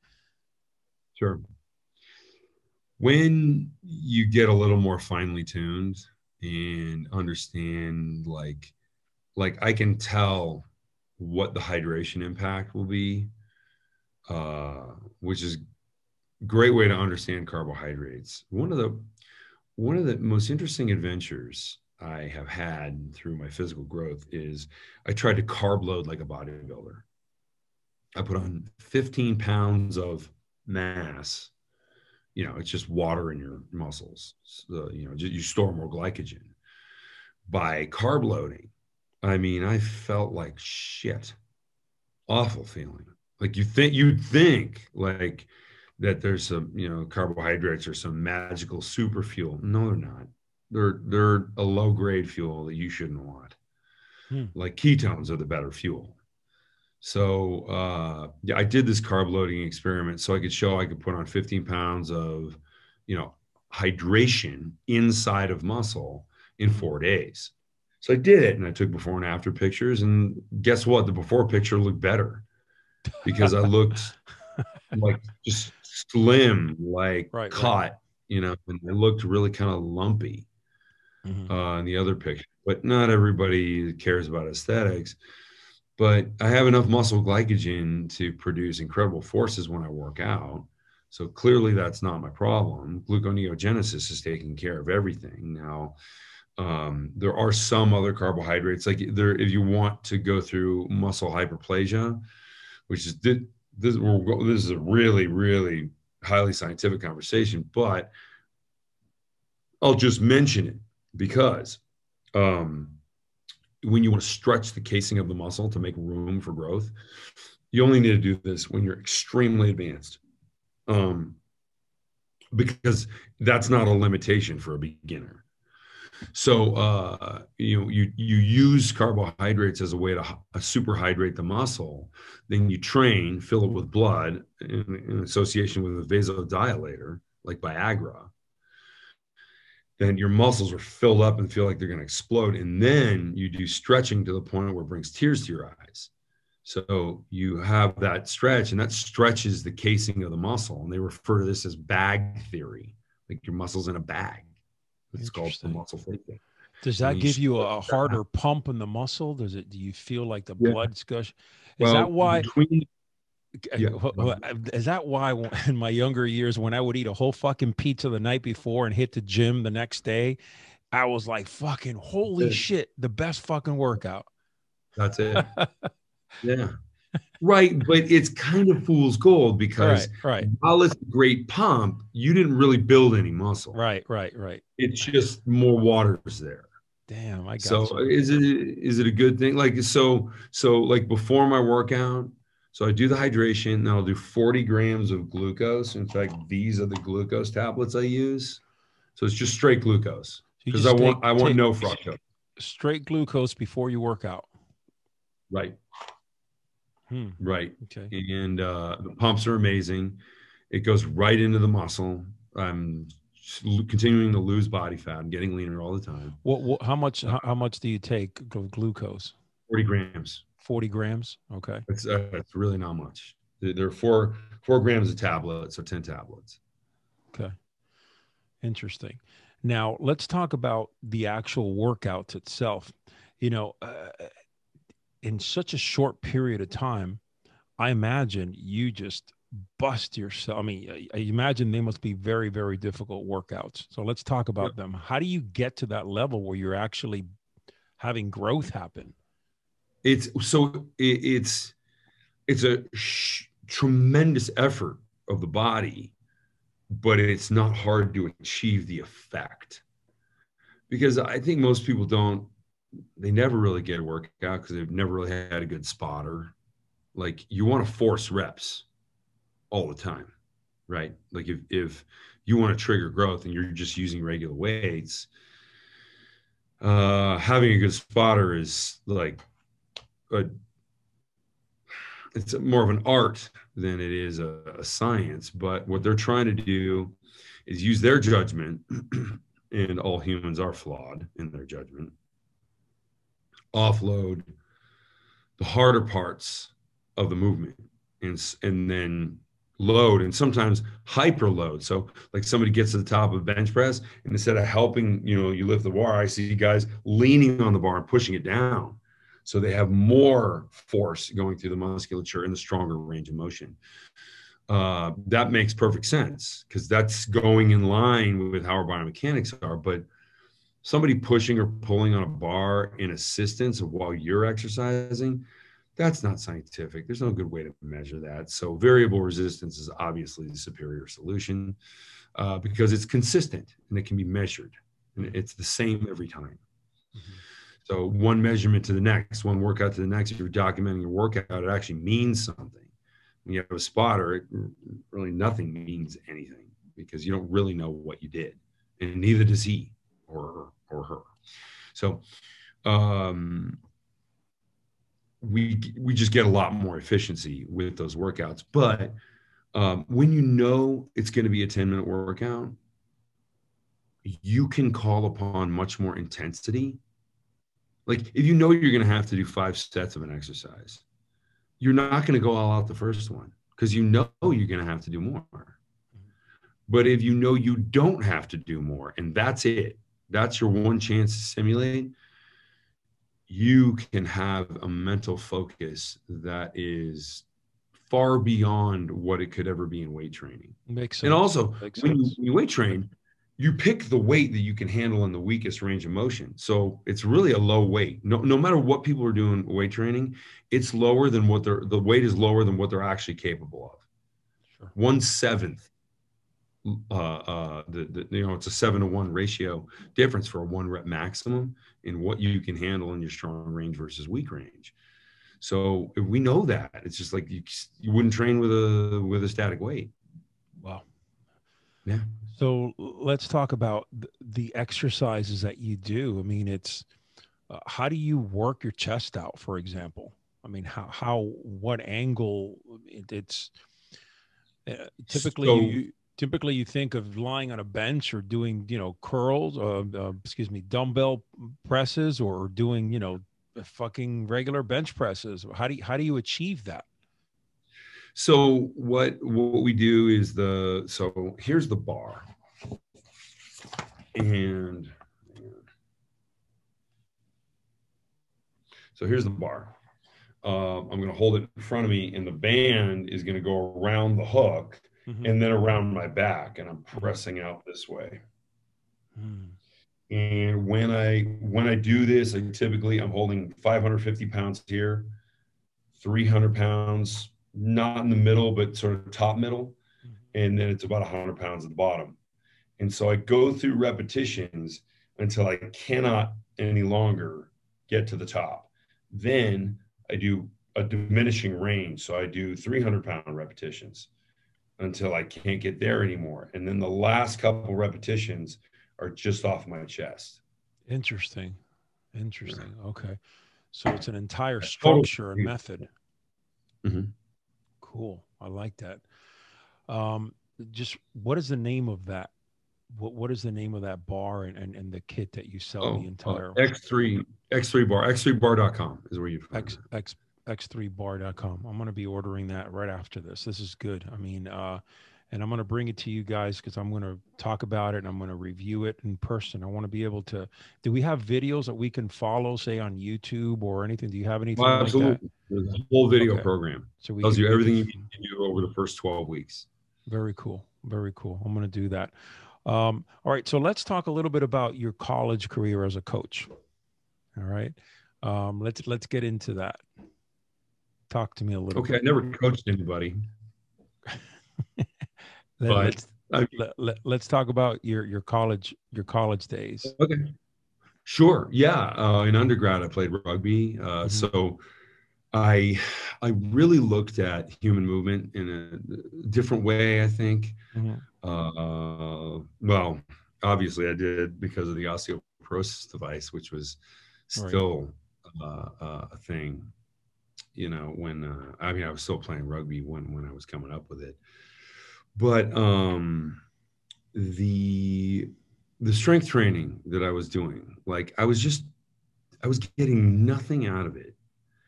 Sure. When you get a little more finely tuned and understand like like i can tell what the hydration impact will be uh which is great way to understand carbohydrates. One of the one of the most interesting adventures I have had through my physical growth is I tried to carb load like a bodybuilder. I put on 15 pounds of mass. You know, it's just water in your muscles. So, you know, you store more glycogen. by carb loading, I mean, I felt like shit. Awful feeling. Like you think you'd think like that there's some, you know, carbohydrates or some magical super fuel. No, they're not. They're they're a low grade fuel that you shouldn't want. Hmm. Like ketones are the better fuel. So uh, yeah, I did this carb loading experiment so I could show I could put on 15 pounds of, you know, hydration inside of muscle in four days. So I did it and I took before and after pictures. And guess what? The before picture looked better because I looked [LAUGHS] like just slim, like right, caught, right. you know, and I looked really kind of lumpy mm-hmm. uh, in the other picture. But not everybody cares about aesthetics. But I have enough muscle glycogen to produce incredible forces when I work out. So clearly that's not my problem. Gluconeogenesis is taking care of everything. Now, um, there are some other carbohydrates, like there, if you want to go through muscle hyperplasia, which is this, this is a really, really highly scientific conversation, but I'll just mention it because um, when you want to stretch the casing of the muscle to make room for growth, you only need to do this when you're extremely advanced um, because that's not a limitation for a beginner. So uh, you you you use carbohydrates as a way to uh, superhydrate the muscle. Then you train, fill it with blood in, in association with a vasodilator like Viagra. Then your muscles are filled up and feel like they're going to explode, and then you do stretching to the point where it brings tears to your eyes. So you have that stretch, and that stretches the casing of the muscle. And they refer to this as bag theory, like your muscle's in a bag. It's called the muscle thing. Does that give you a harder pump in the muscle? Does it? Do you feel like the yeah. blood's gush? Is well, that why? Between, yeah. Is that why [LAUGHS] in my younger years, when I would eat a whole fucking pizza the night before and hit the gym the next day, I was like, "Fucking holy shit, the best fucking workout." That's it. [LAUGHS] Yeah. Right. But it's kind of fool's gold because right, right. while it's a great pump, you didn't really build any muscle. Right, right, right. It's just more water's there. Damn, I got so you. is it is it a good thing? Like so so like before my workout, so I do the hydration, and I'll do 40 grams of glucose. In fact, these are the glucose tablets I use. So it's just straight glucose because I want I want no fructose. Straight glucose before you work out. Right. Hmm. Right. Okay. And uh, the pumps are amazing. It goes right into the muscle. I'm continuing to lose body fat. I'm getting leaner all the time. What? what how much? How, how, much do you take of glucose? Forty grams. Forty grams. Okay. It's uh, it's really not much. There are four four grams of tablets, so ten tablets. Okay. Interesting. Now let's talk about the actual workout itself. You know, uh, in such a short period of time, I imagine you just bust yourself. I mean, I imagine they must be very, very difficult workouts. So let's talk about yeah. them. How do you get to that level where you're actually having growth happen? It's so it, it's it's a sh- tremendous effort of the body, but it's not hard to achieve the effect because I think most people don't they never really get a workout because they've never really had a good spotter. Like you want to force reps all the time, right? Like if if you want to trigger growth and you're just using regular weights, uh, having a good spotter is like a it's more of an art than it is a, a science. But what they're trying to do is use their judgment, [CLEARS THROAT] and all humans are flawed in their judgment offload the harder parts of the movement and, and then load and sometimes hyper load. So like somebody gets to the top of bench press and instead of helping, you know, you lift the bar, I see guys leaning on the bar and pushing it down. So they have more force going through the musculature in the stronger range of motion. Uh, that makes perfect sense because that's going in line with how our biomechanics are. But somebody pushing or pulling on a bar in assistance while you're exercising, that's not scientific. There's no good way to measure that. So variable resistance is obviously the superior solution uh, because it's consistent and it can be measured and it's the same every time. So one measurement to the next, one workout to the next, if you're documenting your workout, it actually means something. When you have a spotter, it, really nothing means anything because you don't really know what you did, and neither does he or or her. So um, we we just get a lot more efficiency with those workouts. But um, when you know it's going to be a 10 minute workout, you can call upon much more intensity like if you know you're going to have to do five sets of an exercise, you're not going to go all out the first one because you know you're going to have to do more. But if you know you don't have to do more and that's it, that's your one chance to simulate, you can have a mental focus that is far beyond what it could ever be in weight training. Makes sense. And also, Makes when you, when you weight train, you pick the weight that you can handle in the weakest range of motion. So it's really a low weight. No, no matter what people are doing weight training, it's lower than what they're the weight is lower than what they're actually capable of. Sure. One seventh. Uh, uh, the, the you know it's a seven to one ratio difference for a one rep maximum in what you can handle in your strong range versus weak range. So if we know that, it's just like you you wouldn't train with a with a static weight. Wow. Yeah. So let's talk about the exercises that you do. I mean, it's uh, how do you work your chest out, for example? I mean, how how what angle? It, it's uh, typically So- you typically you think of lying on a bench or doing you know curls, uh, uh, excuse me, dumbbell presses, or doing you know fucking regular bench presses. How do you, how do you achieve that? So what what we do is the so here's the bar, and so here's the bar. Uh, I'm going to hold it in front of me, and the band is going to go around the hook Mhm. and then around my back, and I'm pressing out this way. Mm. And when I when I do this, I typically I'm holding 550 pounds here, 300 pounds, not in the middle, but sort of top middle, and then it's about 100 pounds at the bottom. And so I go through repetitions until I cannot any longer get to the top. Then I do a diminishing range. So I do 300 pound repetitions until I can't get there anymore. And then the last couple repetitions are just off my chest. Interesting. Interesting. Okay. So it's an entire structure and method. Mhm. Cool. I like that. Um, just what is the name of that? What what is the name of that bar and, and, and the kit that you sell Oh, the entire uh, X3, X3 bar, x3bar.com is where you find X it. X x3bar.com. I'm going to be ordering that right after this. This is good. I mean, uh, and I'm going to bring it to you guys because I'm going to talk about it and I'm going to review it in person. I want to be able to. Do we have videos that we can follow, say on YouTube or anything? Do you have anything Well, like that? absolutely. There's a whole video Okay. program. So we Tells you everything you need to do over the first 12 weeks. Very cool. Very cool. I'm going to do that. Um, all right. So let's talk a little bit about your college career as a coach. All right. Um, let's let's get into that. Talk to me a little Okay. I never coached anybody. [LAUGHS] But- let's I- let, let, let's talk about your your college your college days. Okay. Sure. Yeah. Uh, in undergrad, I played rugby. Uh, Mhm. So I I really looked at human movement in a different way, I think. Mhm. Uh, well, obviously, I did because of the osteoporosis device, which was Right. still uh, uh, a thing. You know, when uh, I mean, I was still playing rugby when when I was coming up with it, but um, the the strength training that I was doing, like I was just I was getting nothing out of it.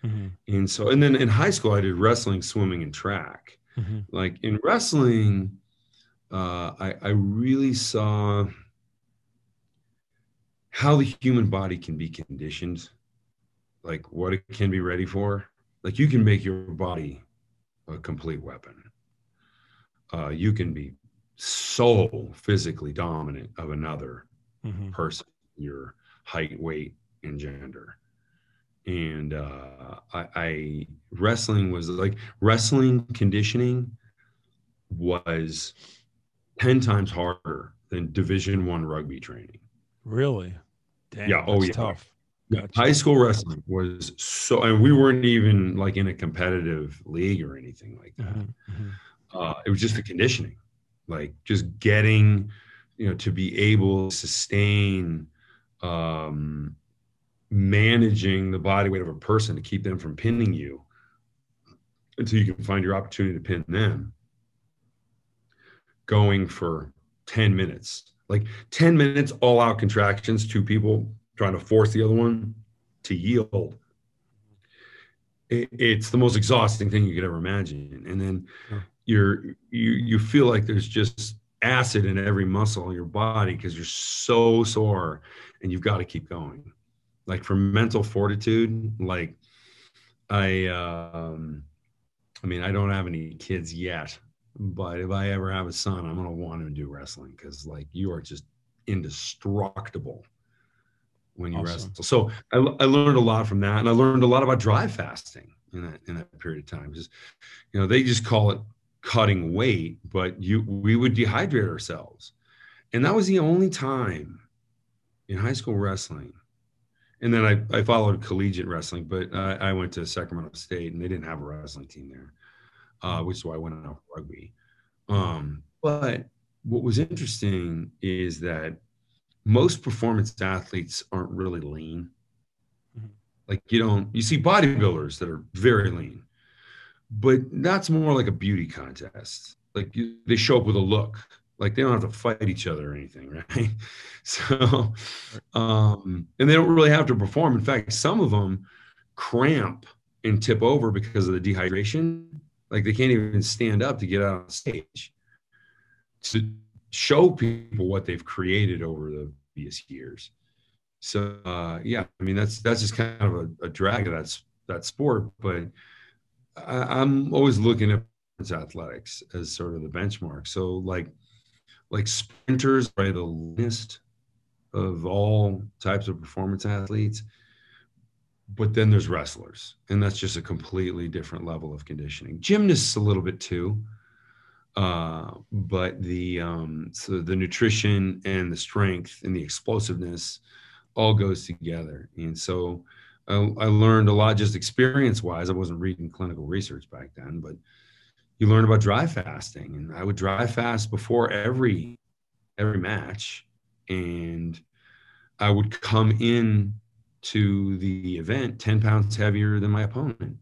Mhm. And so, and then in high school, I did wrestling, swimming, and track. Mhm. Like in wrestling, uh, I, I really saw how the human body can be conditioned, like what it can be ready for. Like you can make your body a complete weapon. Uh, you can be so physically dominant of another Mhm. person, your height, weight, and gender. And uh, I, I wrestling was like wrestling conditioning was ten times harder than Division One rugby training. Really? Damn, Yeah, oh, yeah. tough. Gotcha. High school wrestling was so, and we weren't even like in a competitive league or anything like that. Mhm, mhm. Uh, it was just the conditioning, like just getting, you know, to be able to sustain, um, managing the body weight of a person to keep them from pinning you until you can find your opportunity to pin them. Going for 10 minutes, like 10 minutes, all out contractions, two people trying to force the other one to yield. It, it's the most exhausting thing you could ever imagine. And then you're, you, you feel like there's just acid in every muscle in your body because you're so sore and you've got to keep going. Like for mental fortitude, like I, um, I mean, I don't have any kids yet, but if I ever have a son, I'm going to want him to do wrestling because, like, you are just indestructible when you Awesome. wrestle. So I, I learned a lot from that, and I learned a lot about dry fasting in that in that period of time. Just you know, they just call it cutting weight, but you we would dehydrate ourselves, and that was the only time in high school wrestling. And then I, I followed collegiate wrestling, but I, I went to Sacramento State and they didn't have a wrestling team there, uh, which is why I went out for rugby. Um, but what was interesting is that most performance athletes aren't really lean. Mhm. Like you don't, you see bodybuilders that are very lean, but that's more like a beauty contest. Like you, they show up with a look, like they don't have to fight each other or anything, [LAUGHS] right? So, um, and they don't really have to perform. In fact, some of them cramp and tip over because of the dehydration. Like they can't even stand up to get out on stage to show people what they've created over the previous years. So uh, yeah, I mean that's that's just kind of a, a drag of that that sport. But I, I'm always looking at athletics as sort of the benchmark. So like like sprinters are the leanest of all types of performance athletes. But then there's wrestlers, and that's just a completely different level of conditioning. Gymnasts a little bit too, uh, but the um, so the nutrition and the strength and the explosiveness all goes together. And so I, I learned a lot just experience wise. I wasn't reading clinical research back then, but you learn about dry fasting, and I would dry fast before every every match, and I would come in to the event 10 pounds heavier than my opponent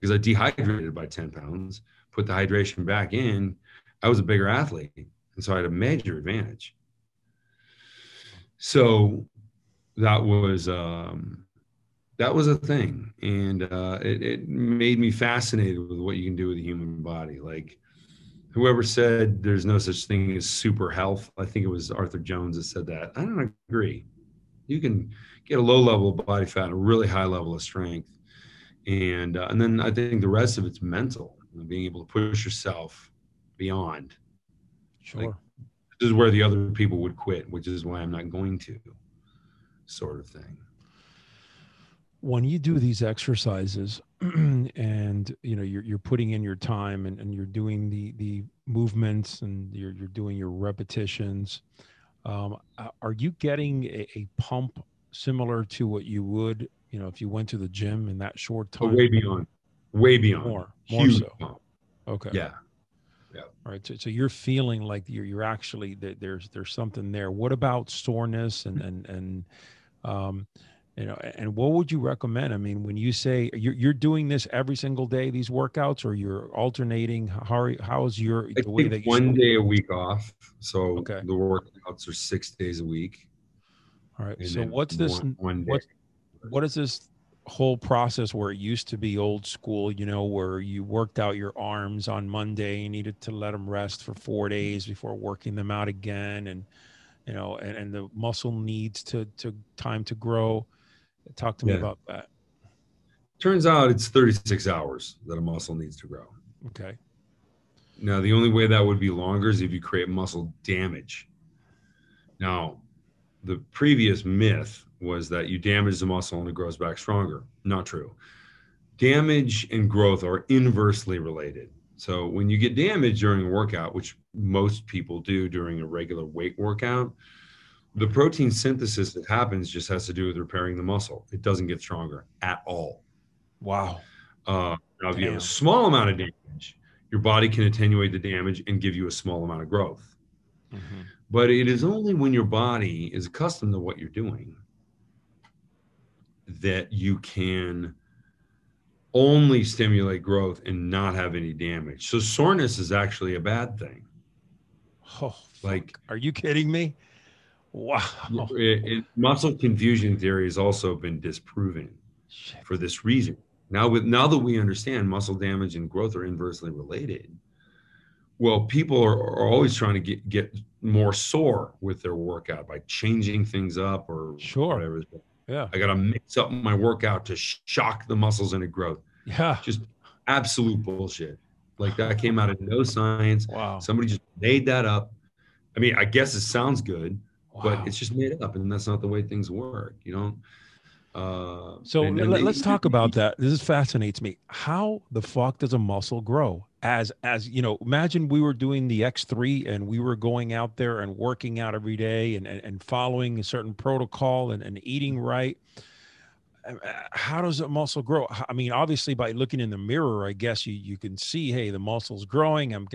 because I dehydrated by 10 pounds, put the hydration back in. I was a bigger athlete. And so I had a major advantage. So that was, um, that was a thing. And uh, it, it made me fascinated with what you can do with the human body. Like whoever said there's no such thing as super health, I think it was Arthur Jones that said that. I don't agree. You can get a low level of body fat a really high level of strength. And, uh, and then I think the rest of it's mental, know, being able to push yourself beyond. Sure. Like, This is where the other people would quit, which is why I'm not going to, sort of thing. when you do these exercises [CLEARS THROAT] and you know you're, you're putting in your time and, and you're doing the the movements and you're, you're doing your repetitions um, are you getting a, a pump similar to what you would you know if you went to the gym in that short But time way beyond, way beyond. more more Huge so okay Yeah. all right so, so you're feeling like you're, you're actually that there's there's something there what about soreness and and and um you know and what would you recommend i mean when you say you're, you're doing this every single day these workouts or you're alternating how are, how is your I the way that one day a week off. So Okay. the workouts are six days a week. all right and so what's this One, one day. what's- what is this whole process where it used to be old school you know where you worked out your arms on monday you needed to let them rest for four days before working them out again and you know and, and the muscle needs to to time to grow talk to me Yeah. about that Turns out it's 36 hours that a muscle needs to grow. okay Now, the only way that would be longer is if you create muscle damage. Now, the previous myth was that you damage the muscle and it grows back stronger. Not true. Damage and growth are inversely related. So, when you get damaged during a workout, which most people do during a regular weight workout, the protein synthesis that happens just has to do with repairing the muscle. It doesn't get stronger at all. Wow. Uh, now, if you have a small amount of damage, your body can attenuate the damage and give you a small amount of growth. Mm-hmm. But it is only when your body is accustomed to what you're doing that you can only stimulate growth and not have any damage. So soreness is actually a bad thing. Oh, like, are you kidding me? Wow. It, it, muscle confusion theory has also been disproven Shit. for this reason. Now, with now that we understand muscle damage and growth are inversely related, well, people are, are always trying to get get more sore with their workout by changing things up or sure. whatever. Yeah, I got to mix up my workout to shock the muscles into growth. Yeah, just absolute bullshit. Like that came out of no science. Wow, somebody just made that up. I mean, I guess it sounds good, wow. but it's just made up, and that's not the way things work. You know. Uh, so and, and let, us talk [LAUGHS] about that. This fascinates me. How the fuck does a muscle grow? As as you know, imagine we were doing the X three and we were going out there and working out every day and and, and following a certain protocol and, and eating right. Uh, how does a muscle grow? I mean, obviously by looking in the mirror, I guess you you can see, hey, the muscle's growing. I'm,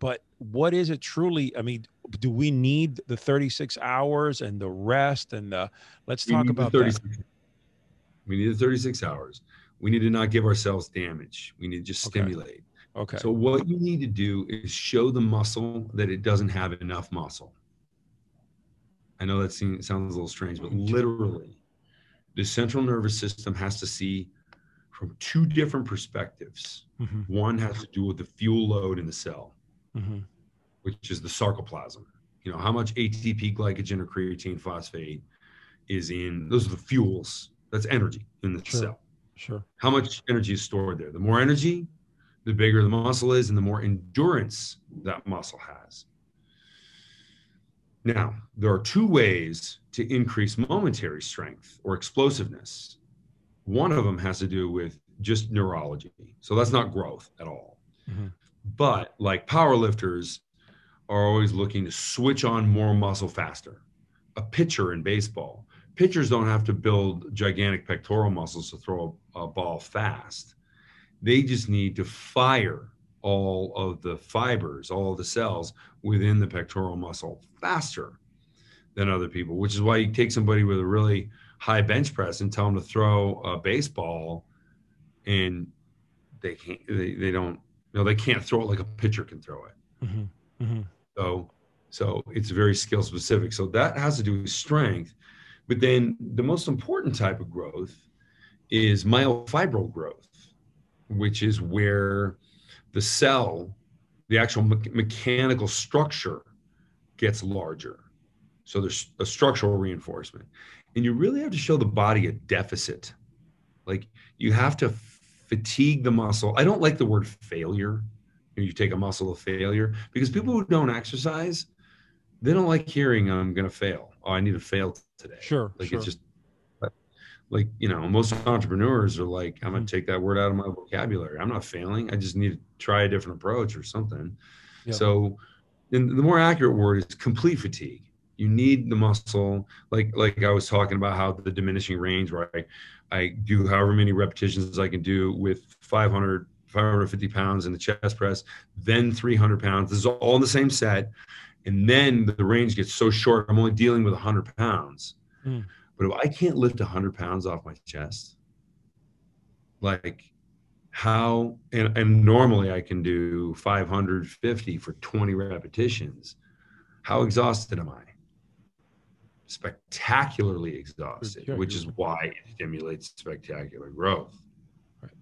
but what is it truly? I mean, do we need the 36 hours and the rest and the? Let's talk about that we need the 36 hours. We need to not give ourselves damage. We need to just okay. stimulate. Okay. So what you need to do is show the muscle that it doesn't have enough muscle. I know that seems, sounds a little strange, but literally, the central nervous system has to see from two different perspectives. Mm-hmm. One has to do with the fuel load in the cell, mm-hmm. which is the sarcoplasm. You know, how much ATP, glycogen, or creatine phosphate is in, those are the fuels that's energy in the sure. cell. Sure. How much energy is stored there? The more energy, the bigger the muscle is, and the more endurance that muscle has. Now, there are two ways to increase momentary strength or explosiveness. One of them has to do with just neurology. So that's not growth at all. Mm-hmm. But like powerlifters are always looking to switch on more muscle faster. A pitcher in baseball pitchers don't have to build gigantic pectoral muscles to throw a, a ball fast. They just need to fire all of the fibers, all the cells within the pectoral muscle faster than other people, which is why you take somebody with a really high bench press and tell them to throw a baseball and they can't, they, they don't, you know, they can't throw it like a pitcher can throw it. Mm-hmm. Mm-hmm. So, so it's very skill specific. So that has to do with strength. But then the most important type of growth is myofibril growth, which is where the cell, the actual me- mechanical structure gets larger. So there's a structural reinforcement. And you really have to show the body a deficit. Like you have to fatigue the muscle. I don't like the word failure. You take a muscle of failure because people who don't exercise, they don't like hearing I'm going to fail. Oh, I need to fail today. Sure. Like sure. it's just like, you know, most entrepreneurs are like, I'm going to mm-hmm. take that word out of my vocabulary. I'm not failing. I just need to try a different approach or something. Yep. So and the more accurate word is complete fatigue. You need the muscle, like like I was talking about how the diminishing range, where I, I do however many repetitions I can do with 500, 550 pounds in the chest press, then 300 pounds. This is all in the same set and then the range gets so short i'm only dealing with 100 pounds mm. But if i can't lift 100 pounds off my chest like how and, and normally i can do 550 for 20 repetitions how exhausted am i spectacularly exhausted sure, which is why it stimulates spectacular growth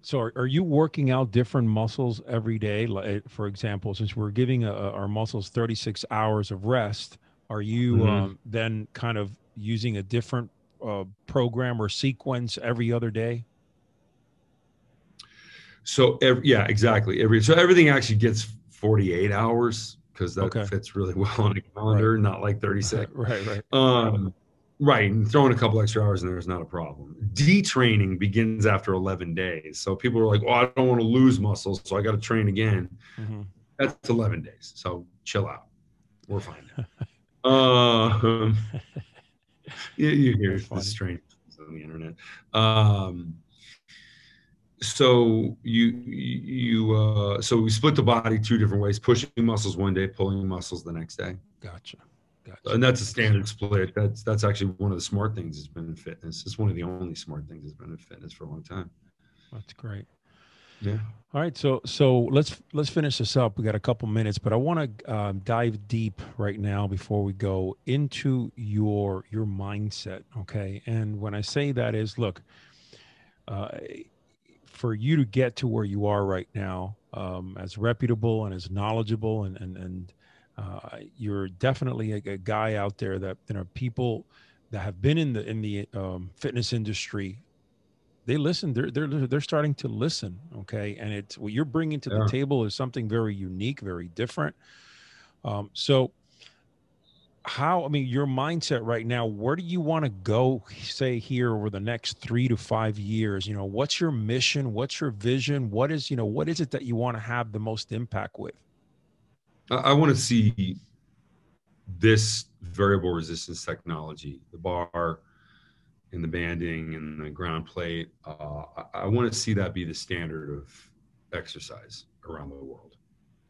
so, are, are, you working out different muscles every day? Like, for example, since we're giving a, our muscles 36 hours of rest, are you mm-hmm. um, then kind of using a different uh, program or sequence every other day? So, every, yeah, exactly. Every so everything actually gets 48 hours because that okay. fits really [LAUGHS] well on a calendar, right. not like 36. [LAUGHS] right, right. Um, Right, and throwing a couple extra hours in there is not a problem. Detraining begins after 11 days. So people are like, "Oh, I don't want to lose muscles, so I got to train again." Mm-hmm. That's 11 days. So chill out. We're fine. [LAUGHS] um, [LAUGHS] you, you hear the strange on the internet. Um, so you you uh, so we split the body two different ways: pushing muscles one day, pulling muscles the next day. Gotcha. Gotcha. And that's a standard split. That's that's actually one of the smart things that's been in fitness. It's one of the only smart things that's been in fitness for a long time. That's great. Yeah. All right. So so let's let's finish this up. We got a couple minutes, but I want to um, dive deep right now before we go into your your mindset. Okay. And when I say that is, look, uh, for you to get to where you are right now, um, as reputable and as knowledgeable, and and and uh, you're definitely a, a, guy out there that you know people that have been in the in the um, fitness industry they listen they're they're they're starting to listen okay? And it's what you're bringing to yeah. the table is something very unique very different. Um, so how i mean your mindset right now where do you want to go say here over the next three to five years? You know what's your mission? What's your vision? What is you know what is it that you want to have the most impact with? I, I want to see this variable resistance technology the bar and the banding and the ground plate. Uh, I, I want to see that be the standard of exercise around the world.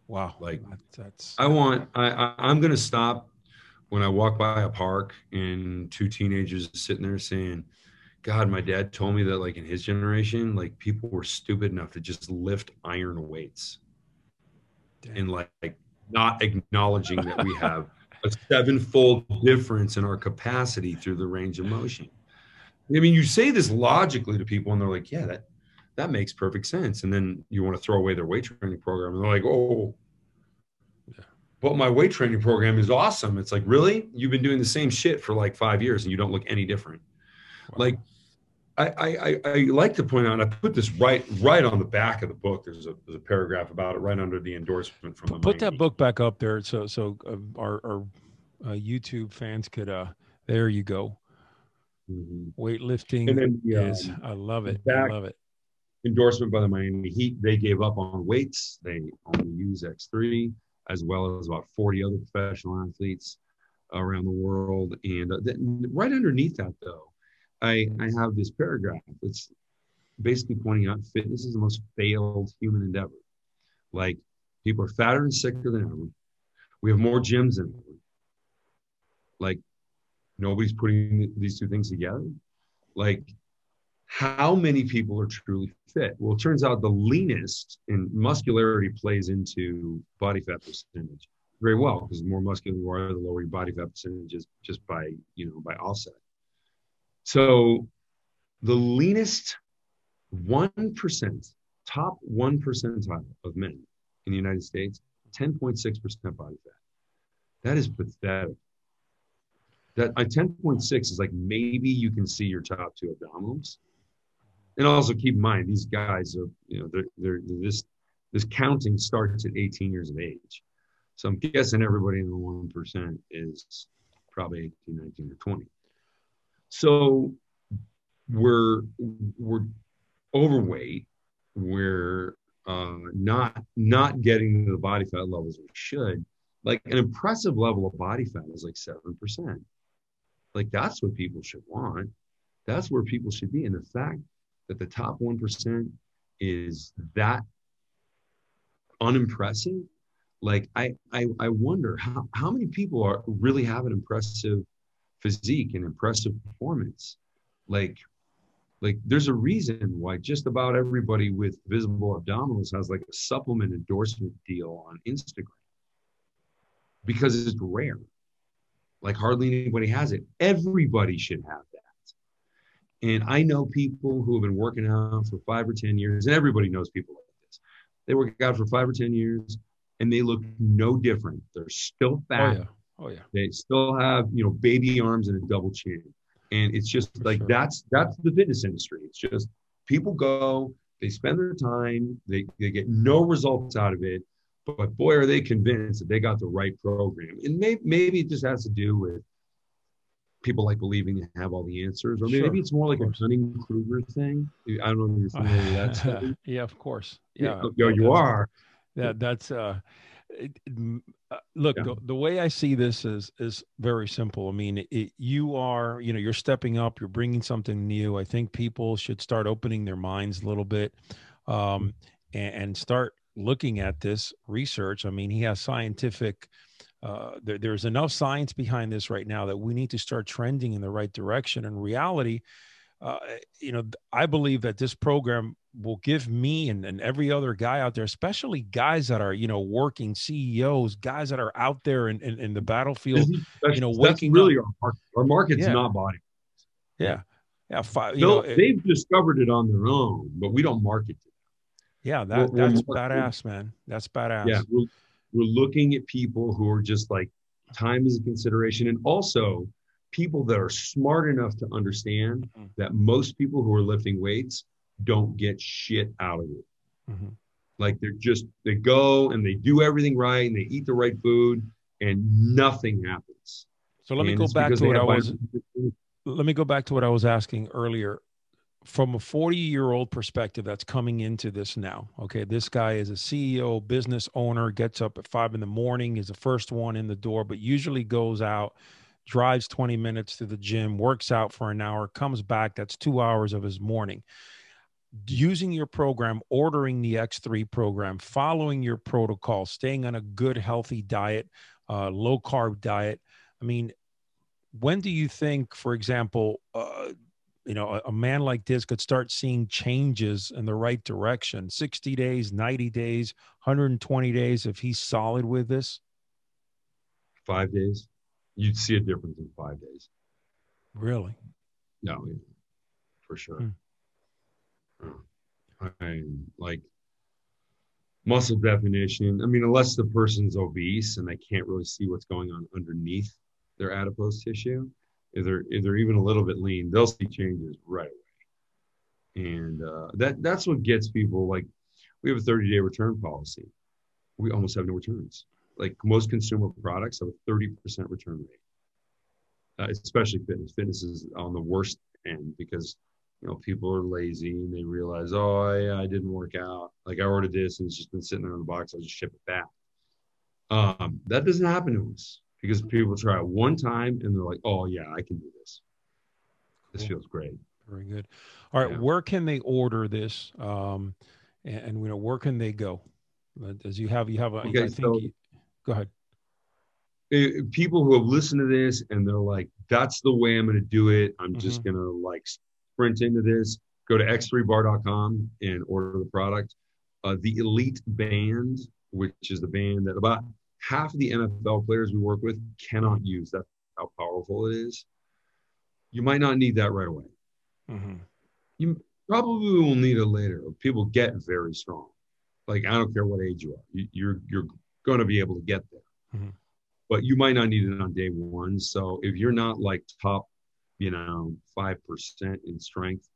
Wow. Like that's, I want, I, I I'm going to stop when I walk by a park and two teenagers sitting there saying, God, my dad told me that like in his generation, like people were stupid enough to just lift iron weights Damn. and like, like not acknowledging that we have a sevenfold difference in our capacity through the range of motion. I mean, you say this logically to people, and they're like, "Yeah, that that makes perfect sense." And then you want to throw away their weight training program, and they're like, "Oh, yeah. but my weight training program is awesome." It's like, really? You've been doing the same shit for like five years, and you don't look any different. Wow. Like, I, I I like to point out. I put this right right on the back of the book. There's a there's a paragraph about it right under the endorsement from the. Put that book back up there, so so uh, our our uh, YouTube fans could. uh There you go Mm-hmm. Weightlifting and then, is, um, I love it. I love it. Endorsement by the Miami Heat. They gave up on weights. They only use X3 as well as about 40 other professional athletes around the world. And uh, right underneath that, though, I, I have this paragraph that's basically pointing out fitness is the most failed human endeavor. Like people are fatter and sicker than ever. We have more gyms than ever. Like nobody's putting these two things together. Like, how many people are truly fit? Well, it turns out the leanest and muscularity plays into body fat percentage very well because the more muscular you are, the lower your body fat percentage is just by you know by offset. So, the leanest one percent, top one percentile of men in the United States, ten point six percent body fat. That is pathetic that a 10.6 is like maybe you can see your top two abdominals. And also keep in mind, these guys are, you know, they're, they're, they're this, this counting starts at 18 years of age. So I'm guessing everybody in the 1% is probably 18, 19, or 20. So we're, we're overweight. We're uh, not, not getting the body fat levels we should. Like an impressive level of body fat is like 7%. Like that's what people should want. That's where people should be. And the fact that the top 1% is that unimpressive, like I, I, I wonder how, how many people are really have an impressive physique and impressive performance. Like, like there's a reason why just about everybody with visible abdominals has like a supplement endorsement deal on Instagram because it's rare like hardly anybody has it. Everybody should have that. And I know people who have been working out for five or 10 years, and everybody knows people like this. They work out for five or 10 years and they look no different. They're still oh, fat. Oh, yeah. Oh, yeah. They still have, you know, baby arms and a double chin. And it's just for like sure. that's that's the fitness industry. It's just people go, they spend their time, they, they get no results out of it but boy, are they convinced that they got the right program. And maybe, maybe it just has to do with people like believing they have all the answers, or maybe sure. it's more like a Dunning Kruger thing. I don't know if you're familiar with that. [LAUGHS] yeah, of course. Yeah, yeah, you are. Yeah, that's uh, uh, look, yeah. the, the, way I see this is is very simple. I mean, it, you are, you know, you're stepping up, you're bringing something new. I think people should start opening their minds a little bit, um, and, and, start looking at this research. I mean, he has scientific. Uh, there, there's enough science behind this right now that we need to start trending in the right direction. In reality, uh, you know, I believe that this program will give me and, and every other guy out there, especially guys that are, you know, working CEOs, guys that are out there in, in, in the battlefield, you know, waking really up. our market. Our market's yeah. not body. Yeah. Yeah. Five, know, they've discovered it on their own, but we don't market. Yeah. That, we're, that's we're badass, man. That's badass. Yeah. We're, we're looking at people who are just like time is a consideration. And also people that are smart enough to understand mm-hmm. that most people who are lifting weights don't get shit out of it. Mm-hmm. Like they're just, they go and they do everything right and they eat the right food and nothing happens. So let me go back to what I was, let me go back to what I was asking earlier. From a 40 year old perspective that's coming into this now, okay, this guy is a CEO, business owner, gets up at five in the morning, is the first one in the door, but usually goes out drives 20 minutes to the gym, works out for an hour, comes back. That's two hours of his morning. Using your program, ordering the X3 program, following your protocol, staying on a good, healthy diet, uh, low carb diet. I mean, when do you think, for example, uh, you know, a, a, man like this could start seeing changes in the right direction? 60 days, 90 days, 120 days, if he's solid with this? Five days you'd see a difference in five days. Really? No, for sure. Hmm. I mean, like muscle definition. I mean, unless the person's obese and they can't really see what's going on underneath their adipose tissue, if they're if they're even a little bit lean, they'll see changes right away. And uh, that that's what gets people like. We have a 30 day return policy. We almost have no returns like most consumer products have a 30% return rate, uh, especially fitness. Fitness is on the worst end because you know people are lazy and they realize, oh, I didn't work out. Like I ordered this and it's just been sitting there in the box. I'll just ship it back. Um, that doesn't happen to us because people try it one time and they're like, oh yeah, I can do this. This cool. feels great. Very good. All right, yeah. where can they order this? Um, and, and you know where can they go? As you have, you have. A, okay, I think so, you, Go ahead. It, people who have listened to this and they're like, that's the way I'm going to do it. I'm mm-hmm. just going to like sprint into this. Go to x3bar.com and order the product. Uh, the Elite Band, which is the band that about half of the NFL players we work with cannot use. That's how powerful it is. You might not need that right away. Mm-hmm. You probably will need it later. People get very strong. Like I don't care what age you are. You, you're you're going to be able to get there. Mm-hmm. But you might not need it on day one. So if you're not like top, you know, 5% in strength,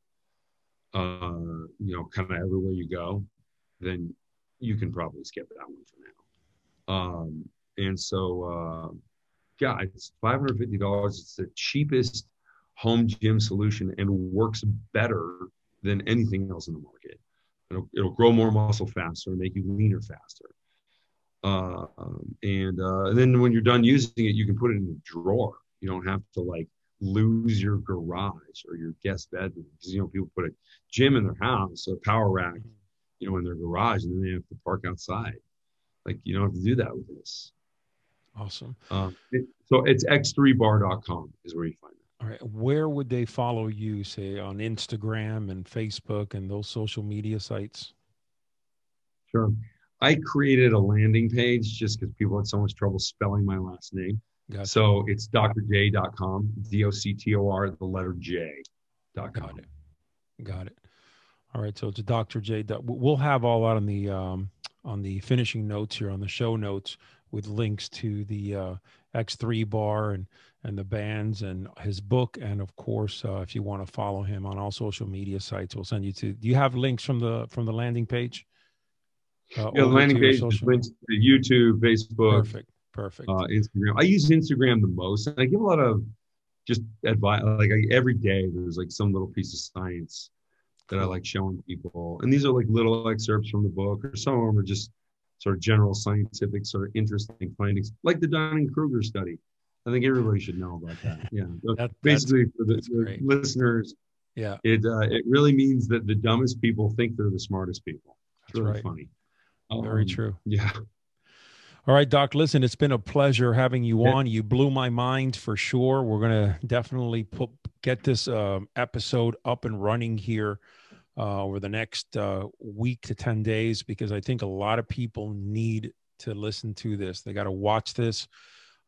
uh, you know, kind of everywhere you go, then you can probably skip that one for now. Um, and so, uh, yeah, it's $550. It's the cheapest home gym solution and works better than anything else in the market. It'll, it'll grow more muscle faster and make you leaner faster. Uh, and uh, then when you're done using it, you can put it in a drawer. You don't have to like lose your garage or your guest bedroom because you know people put a gym in their house, a power rack, you know, in their garage, and then they have to park outside. Like you don't have to do that with this. Awesome. Um, it, so it's x3bar.com is where you find it. All right. Where would they follow you, say on Instagram and Facebook and those social media sites? Sure. I created a landing page just because people had so much trouble spelling my last name. Gotcha. So it's doctorj.com, D O C T O R, the letter J. Got it. Got it. All right. So it's Dr. J. We'll have all that on the um, on the finishing notes here on the show notes with links to the uh, X3 bar and and the bands and his book and of course uh, if you want to follow him on all social media sites we'll send you to do you have links from the from the landing page uh, yeah, the landing page links to YouTube, Facebook, perfect, perfect, uh, Instagram. I use Instagram the most, and I give a lot of just advice. Like I, every day, there's like some little piece of science that I like showing people, and these are like little excerpts from the book, or some of them are just sort of general scientific, sort of interesting findings, like the Dunning Kruger study. I think everybody should know about that. [LAUGHS] Yeah, that, basically for the, the listeners, yeah, it uh, it really means that the dumbest people think they're the smartest people. It's that's really right. funny. Very um, true. Yeah. All right, Doc. Listen, it's been a pleasure having you on. You blew my mind for sure. We're gonna definitely put get this uh, episode up and running here uh, over the next uh, week to ten days because I think a lot of people need to listen to this. They got to watch this,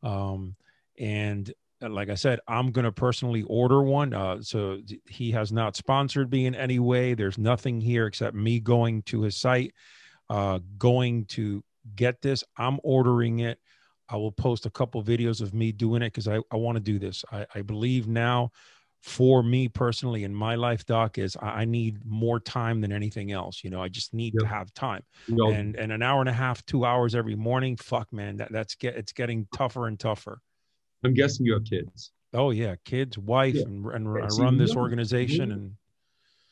um, and uh, like I said, I'm going to personally order one. Uh, so he has not sponsored me in any way. There's nothing here except me going to his site, uh, going to get this. I'm ordering it. I will post a couple videos of me doing it because I, I want to do this. I, I believe now for me personally in my life, Doc, is I need more time than anything else. You know, I just need yep. to have time. Yep. And and an hour and a half, two hours every morning, fuck man, that, that's get it's getting tougher and tougher. I'm guessing you have kids. Oh yeah, kids, wife, yeah. and, and I run this organization. And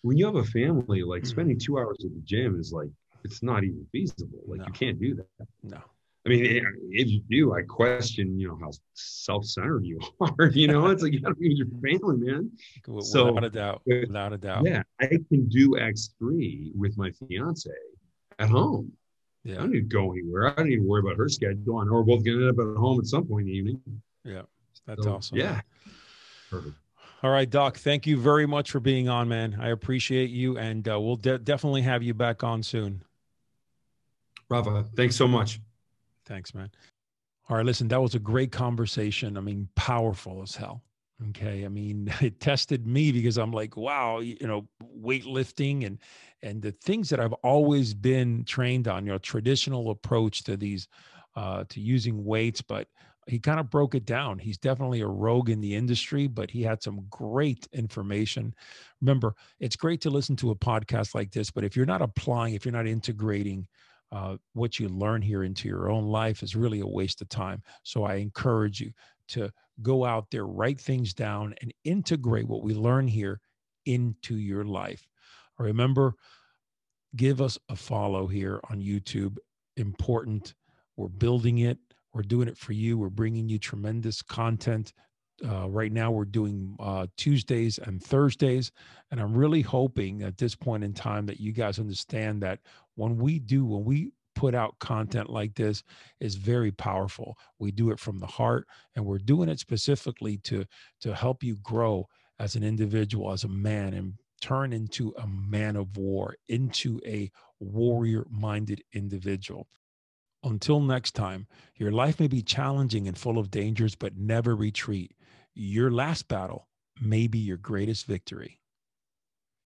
when you have a family, like mm. spending two hours at the gym is like it's not even feasible. Like no. you can't do that. No. I mean, if you do, I question, you know, how self-centered you [LAUGHS] are. You know, it's like you got to be with your family, man. Without so, a doubt, without a doubt. Yeah, I can do X three with my fiance at home. Yeah. I don't need to go anywhere. I don't need to worry about her schedule. I know we're both to end up at home at some point in the evening. Yeah, that's so, awesome. Yeah. Perfect. All right, Doc. Thank you very much for being on, man. I appreciate you, and uh, we'll de- definitely have you back on soon. Rafa, thanks so much. Thanks, man. All right, listen, that was a great conversation. I mean, powerful as hell. Okay. I mean, [LAUGHS] it tested me because I'm like, wow, you know, weightlifting and and the things that I've always been trained on, you know, traditional approach to these uh to using weights, but he kind of broke it down. He's definitely a rogue in the industry, but he had some great information. Remember, it's great to listen to a podcast like this, but if you're not applying, if you're not integrating uh, what you learn here into your own life, is really a waste of time. So I encourage you to go out there, write things down, and integrate what we learn here into your life. Remember, give us a follow here on YouTube. Important. We're building it we're doing it for you. We're bringing you tremendous content. Uh, right now, we're doing uh, Tuesdays and Thursdays. And I'm really hoping at this point in time that you guys understand that when we do, when we put out content like this is very powerful. We do it from the heart and we're doing it specifically to to help you grow as an individual, as a man and turn into a man of war, into a warrior minded individual. Until next time, your life may be challenging and full of dangers, but never retreat. Your last battle may be your greatest victory.